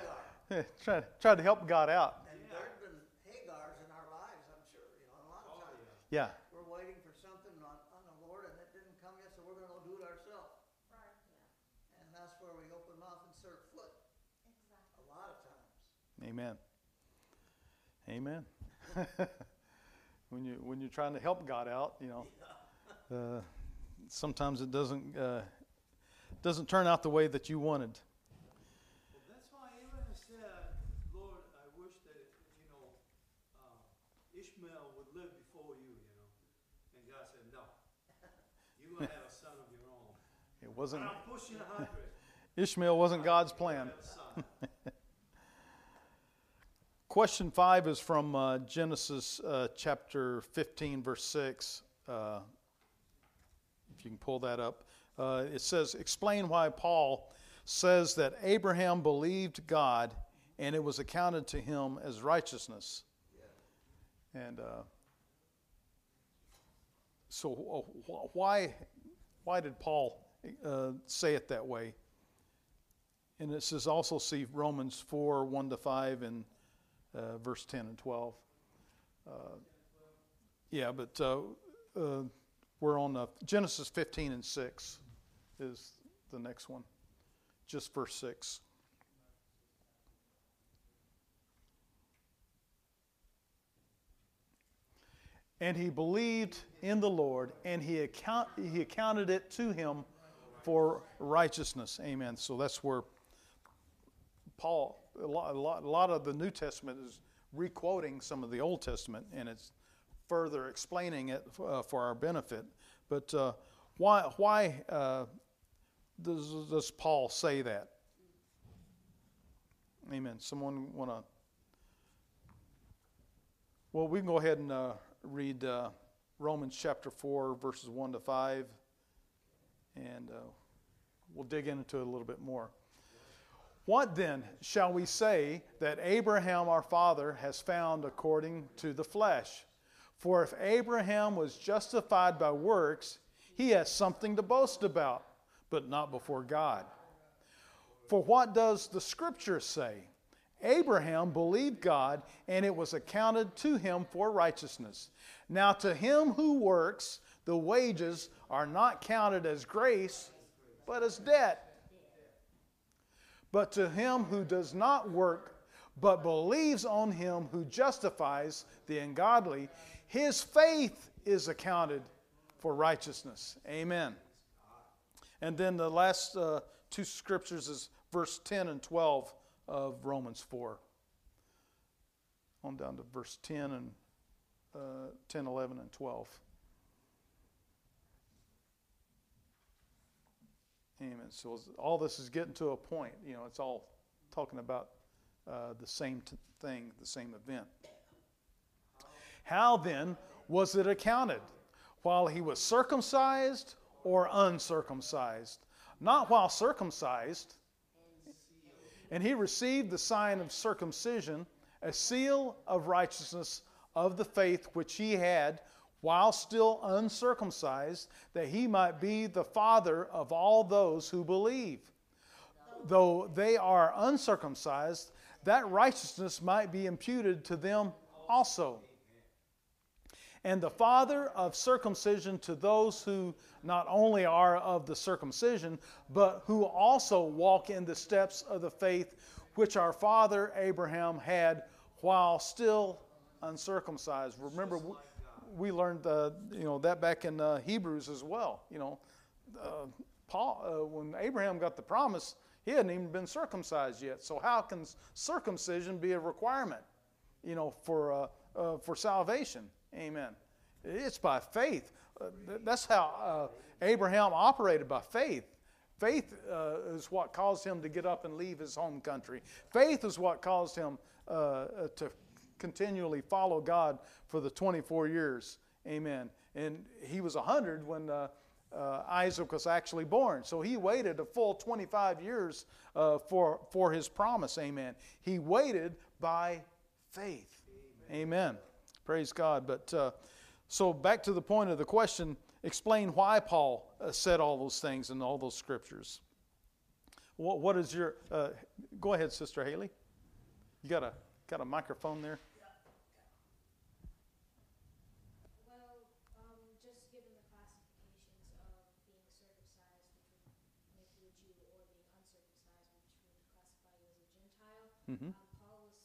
Hagar. try, try to help God out. And Yeah. there's been Hagars in our lives, I'm sure, you know, a lot of Oh, times. Yeah. Yeah. We're waiting for something on, on the Lord and it didn't come yet, so we're gonna go do it ourselves. Right, And that's where we open mouth and serve foot, exactly. a lot of times. Amen. Amen. [LAUGHS] when you when you're trying to help God out, you know, [LAUGHS] uh, sometimes it doesn't uh, doesn't turn out the way that you wanted. Well, that's why Abraham said, Lord, I wish that, you know, um, Ishmael would live before you, you know. And God said, no. You're going to have a son of your own. It But wasn't. [LAUGHS] Ishmael wasn't God's plan. gonna have a son. [LAUGHS] Question five is from uh, Genesis uh, chapter 15, verse 6. Uh, if you can pull that up. Uh, it says, Explain why Paul says that Abraham believed God and it was accounted to him as righteousness. And uh, so, wh- why, why did Paul uh, say it that way? And it says also see Romans 4 1 to 5 and uh, verse 10 and 12. Uh, yeah, but uh, uh, we're on uh, Genesis 15 and 6 is the next one, just verse 6. And he believed in the Lord, and he, account, he accounted it to him for righteousness. Amen. So that's where Paul, a lot, a lot, a lot of the New Testament is requoting some of the Old Testament, and it's further explaining it uh, for our benefit. But uh, why, why uh, does, does Paul say that? Amen. Someone want to? Well, we can go ahead and uh, read uh, Romans chapter 4, verses 1 to 5, and uh, we'll dig into it a little bit more. What then shall we say that Abraham our father has found according to the flesh? For if Abraham was justified by works, he has something to boast about, but not before God. For what does the scripture say? Abraham believed God, and it was accounted to him for righteousness. Now, to him who works, the wages are not counted as grace, but as debt. But to him who does not work, but believes on him who justifies the ungodly, his faith is accounted for righteousness. Amen. And then the last uh, two scriptures is verse 10 and 12 of Romans 4. On down to verse 10 and uh, 10, 11, and 12. Amen. So all this is getting to a point. You know, it's all talking about uh, the same t- thing, the same event. How then was it accounted? While he was circumcised or uncircumcised? Not while circumcised And he received the sign of circumcision, a seal of righteousness of the faith which he had while still uncircumcised, that he might be the father of all those who believe. Though they are uncircumcised, that righteousness might be imputed to them also. And the father of circumcision to those who not only are of the circumcision, but who also walk in the steps of the faith which our father Abraham had while still uncircumcised. Remember, we, learned uh, you know that back in uh, Hebrews as well. You know, uh, Paul uh, when Abraham got the promise, he hadn't even been circumcised yet. So how can circumcision be a requirement? You know, for uh, uh, for salvation. Amen. It's by faith. that's how Abraham operated by faith. Faith is what caused him to get up and leave his home country. Faith is what caused him to continually follow God for the 24 years. Amen. And he was 100 when uh, uh, Isaac was actually born. So he waited a full 25 years uh, for, for his promise. Amen. He waited by faith. Amen. Amen. Praise God. But uh, so back to the point of the question explain why Paul uh, said all those things in all those scriptures. What, what is your. Uh, go ahead, Sister Haley. You got a, got a microphone there? Mm-hmm. Um, Paul was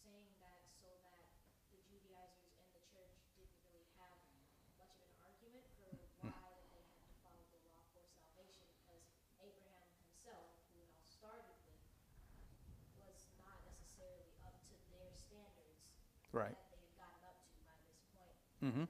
saying that so that the Judaizers and the church didn't really have much of an argument for why they had to follow the law for salvation, because Abraham himself, who it all started with, was not necessarily up to their standards right. that they had gotten up to by this point. Mm-hmm.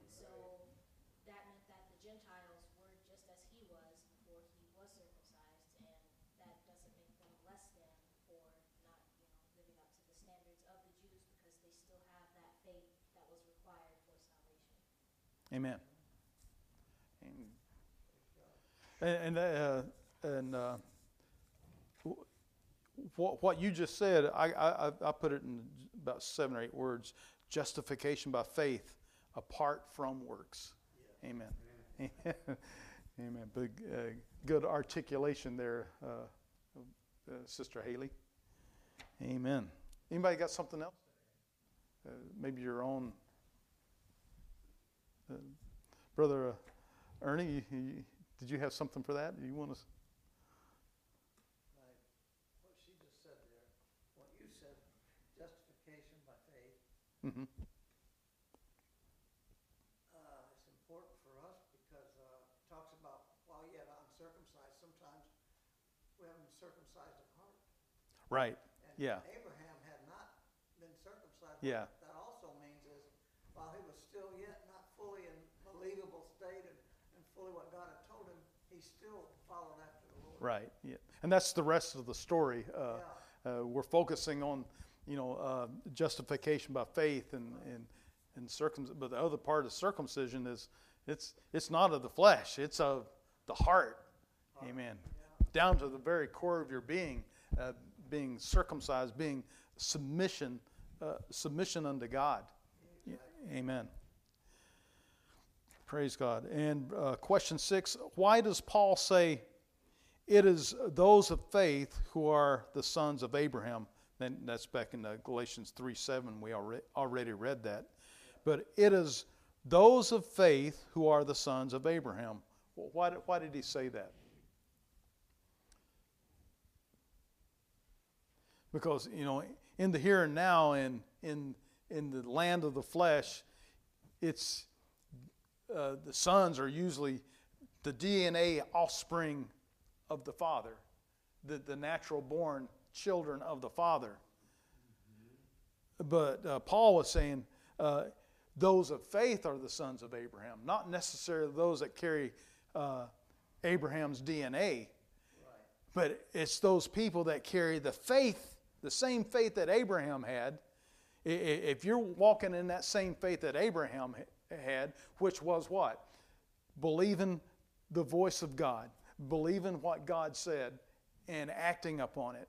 Amen. And, and, uh, and uh, what, what you just said, I, I, I put it in about seven or eight words justification by faith apart from works. Yeah. Amen. [LAUGHS] Amen. Big, uh, good articulation there, uh, uh, Sister Haley. Amen. Anybody got something else? Uh, maybe your own uh, Brother uh, Ernie, you, you, did you have something for that? You want to? What she just said there, what you said, justification by faith. Mm-hmm. Uh, it's important for us because uh, it talks about while yet uncircumcised, sometimes we haven't circumcised at heart. Right. And yeah. Abraham had not been circumcised. Yeah. Right. Yeah. And that's the rest of the story. Uh, uh, we're focusing on, you know, uh, justification by faith and and and circum. But the other part of circumcision is it's it's not of the flesh. It's of the heart. Amen. Down to the very core of your being, uh, being circumcised, being submission, uh, submission unto God. Amen. Praise God. And uh, question six: Why does Paul say? It is those of faith who are the sons of Abraham. Then that's back in Galatians 3 7. We already read that. But it is those of faith who are the sons of Abraham. Why, did, why did he say that? Because, you know, in the here and now, and in, in the land of the flesh, it's uh, the sons are usually the DNA offspring of the Father, the, the natural born children of the Father. But uh, Paul was saying uh, those of faith are the sons of Abraham, not necessarily those that carry uh, Abraham's DNA, but it's those people that carry the faith, the same faith that Abraham had. If you're walking in that same faith that Abraham had, which was what? Believing the voice of God, believing what God said and acting upon it.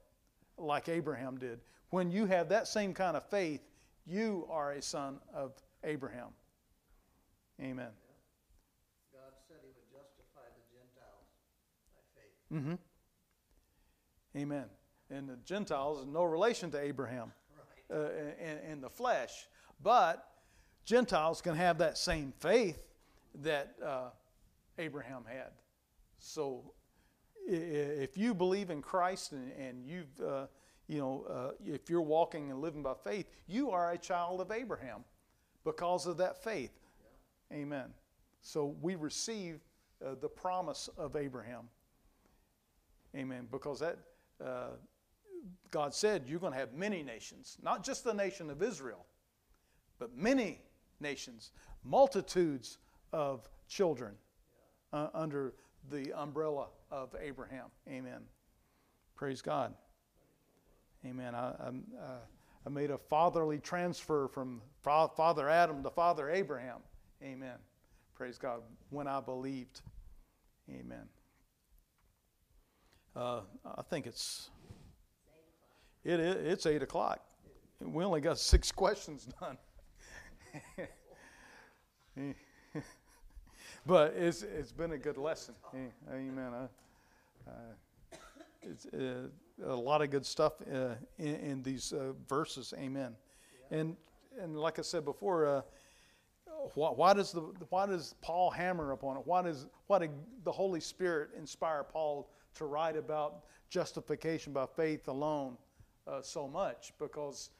like Abraham did. When you have that same kind of faith, you are a son of Abraham. Amen. God said he would justify the Gentiles by faith. hmm Amen. And the Gentiles no relation to Abraham [LAUGHS] Right. uh, in, in the flesh, but Gentiles can have that same faith that uh, Abraham had. So, if you believe in Christ and, and you've, uh, you know, uh, if you're walking and living by faith, you are a child of Abraham because of that faith. Amen. So we receive uh, the promise of Abraham. Amen. Because that uh, God said you're going to have many nations, not just the nation of Israel, but many nations, multitudes of children uh, under the umbrella of Abraham. Amen. Praise God. Amen. I, I'm, uh, I made a fatherly transfer from fa- Father Adam to Father Abraham. Amen. Praise God. When I believed. Amen. Uh, I think it's it, i- it's eight o'clock. We only got six [LAUGHS] questions done. [LAUGHS] but it's it's been a good lesson. Amen. I, uh, it's uh, a lot of good stuff uh, in, in these uh, verses. Amen. And and like I said before, uh, why, why does the why does Paul hammer upon it? Why does why did the Holy Spirit inspire Paul to write about justification by faith alone uh, so much? Because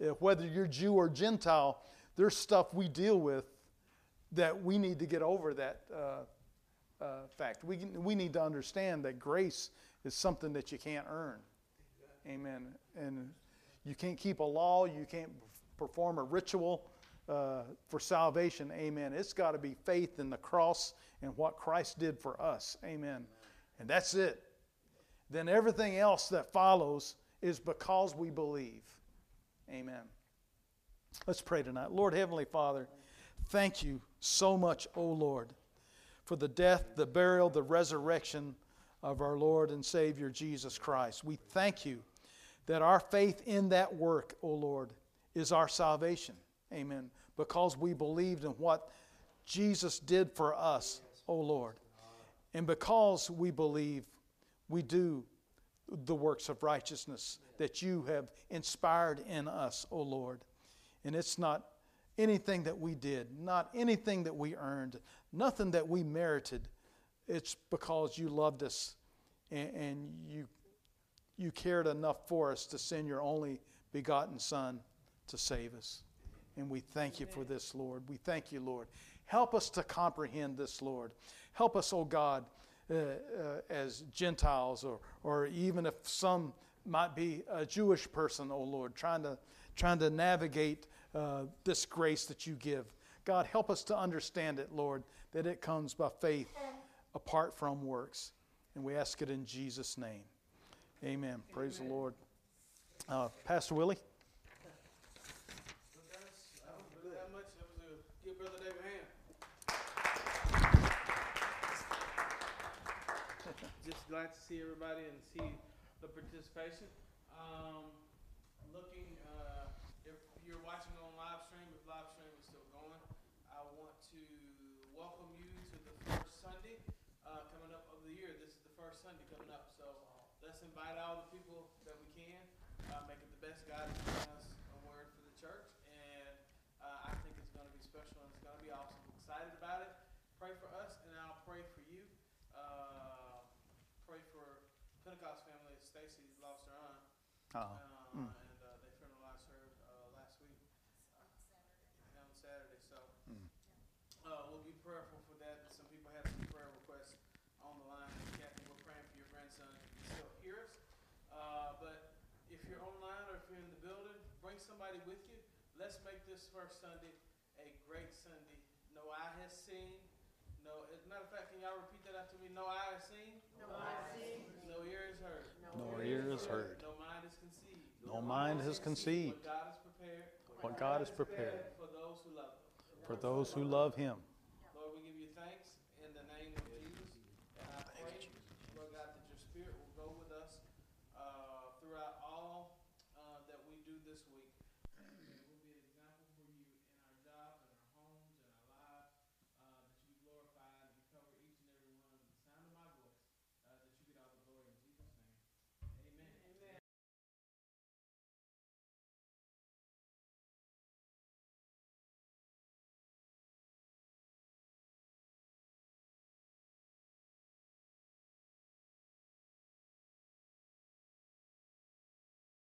uh, whether you're Jew or Gentile, there's stuff we deal with that we need to get over that uh, uh, fact. We we need to understand that grace is something that you can't earn. Amen. And you can't keep a law. You can't perform a ritual uh, for salvation. Amen. It's got to be faith in the cross and what Christ did for us. Amen. And that's it. Then everything else that follows is because we believe. Amen. Let's pray tonight. Lord Heavenly Father, thank you so much, O Lord, for the death, the burial, the resurrection of our Lord and Savior Jesus Christ. We thank you that our faith in that work, O Lord, is our salvation. Amen. Because we believed in what Jesus did for us, O Lord. And because we believe, we do the works of righteousness that you have inspired in us, O Lord. And it's not anything that we did, not anything that we earned, nothing that we merited. It's because you loved us and, and you, you cared enough for us to send your only begotten Son to save us. And we thank you for this, Lord. We thank you, Lord. Help us to comprehend this, Lord. Help us, oh God, uh, uh, as Gentiles, or, or even if some might be a Jewish person, oh Lord, trying to, trying to navigate uh, this grace that you give. God, help us to understand it, Lord, that it comes by faith apart from works. And we ask it in Jesus' name. Amen. Praise the Lord. Uh, Pastor Willie? So guys, I don't really have much. That was a give Brother David a hand. Just glad to see everybody and see the participation. Um, looking, uh, if you're watching on live stream, if live stream is still going, I want to welcome you to the first Sunday uh, coming up of the year. This is the first Sunday coming up, so let's invite all the people that we can. Uh, make it the best God has given us a word for the church, and uh, I think it's going to be special and it's going to be awesome. Excited about it. Pray for us, and I'll pray for you. Uh, pray for Pentecost family. Stacy lost her aunt, Uh, uh, mm. and uh, they funeralized her uh, last week On Saturday. on Saturday. So Mm. uh, we'll be prayerful for that. Some people have some prayer requests on the line. Kathy, we're praying for your grandson. He still hear us. Uh, but if you're online or if you're in the building, bring somebody with you. Let's make this first Sunday a great Sunday. No eye has seen. No, as a matter of fact, can y'all repeat that after me? No eye has seen. No eye has seen. No ear has heard. No ear has heard. No mind has conceived. No mind has conceived What God has prepared. what God has prepared For those who love Him. for those who love Him.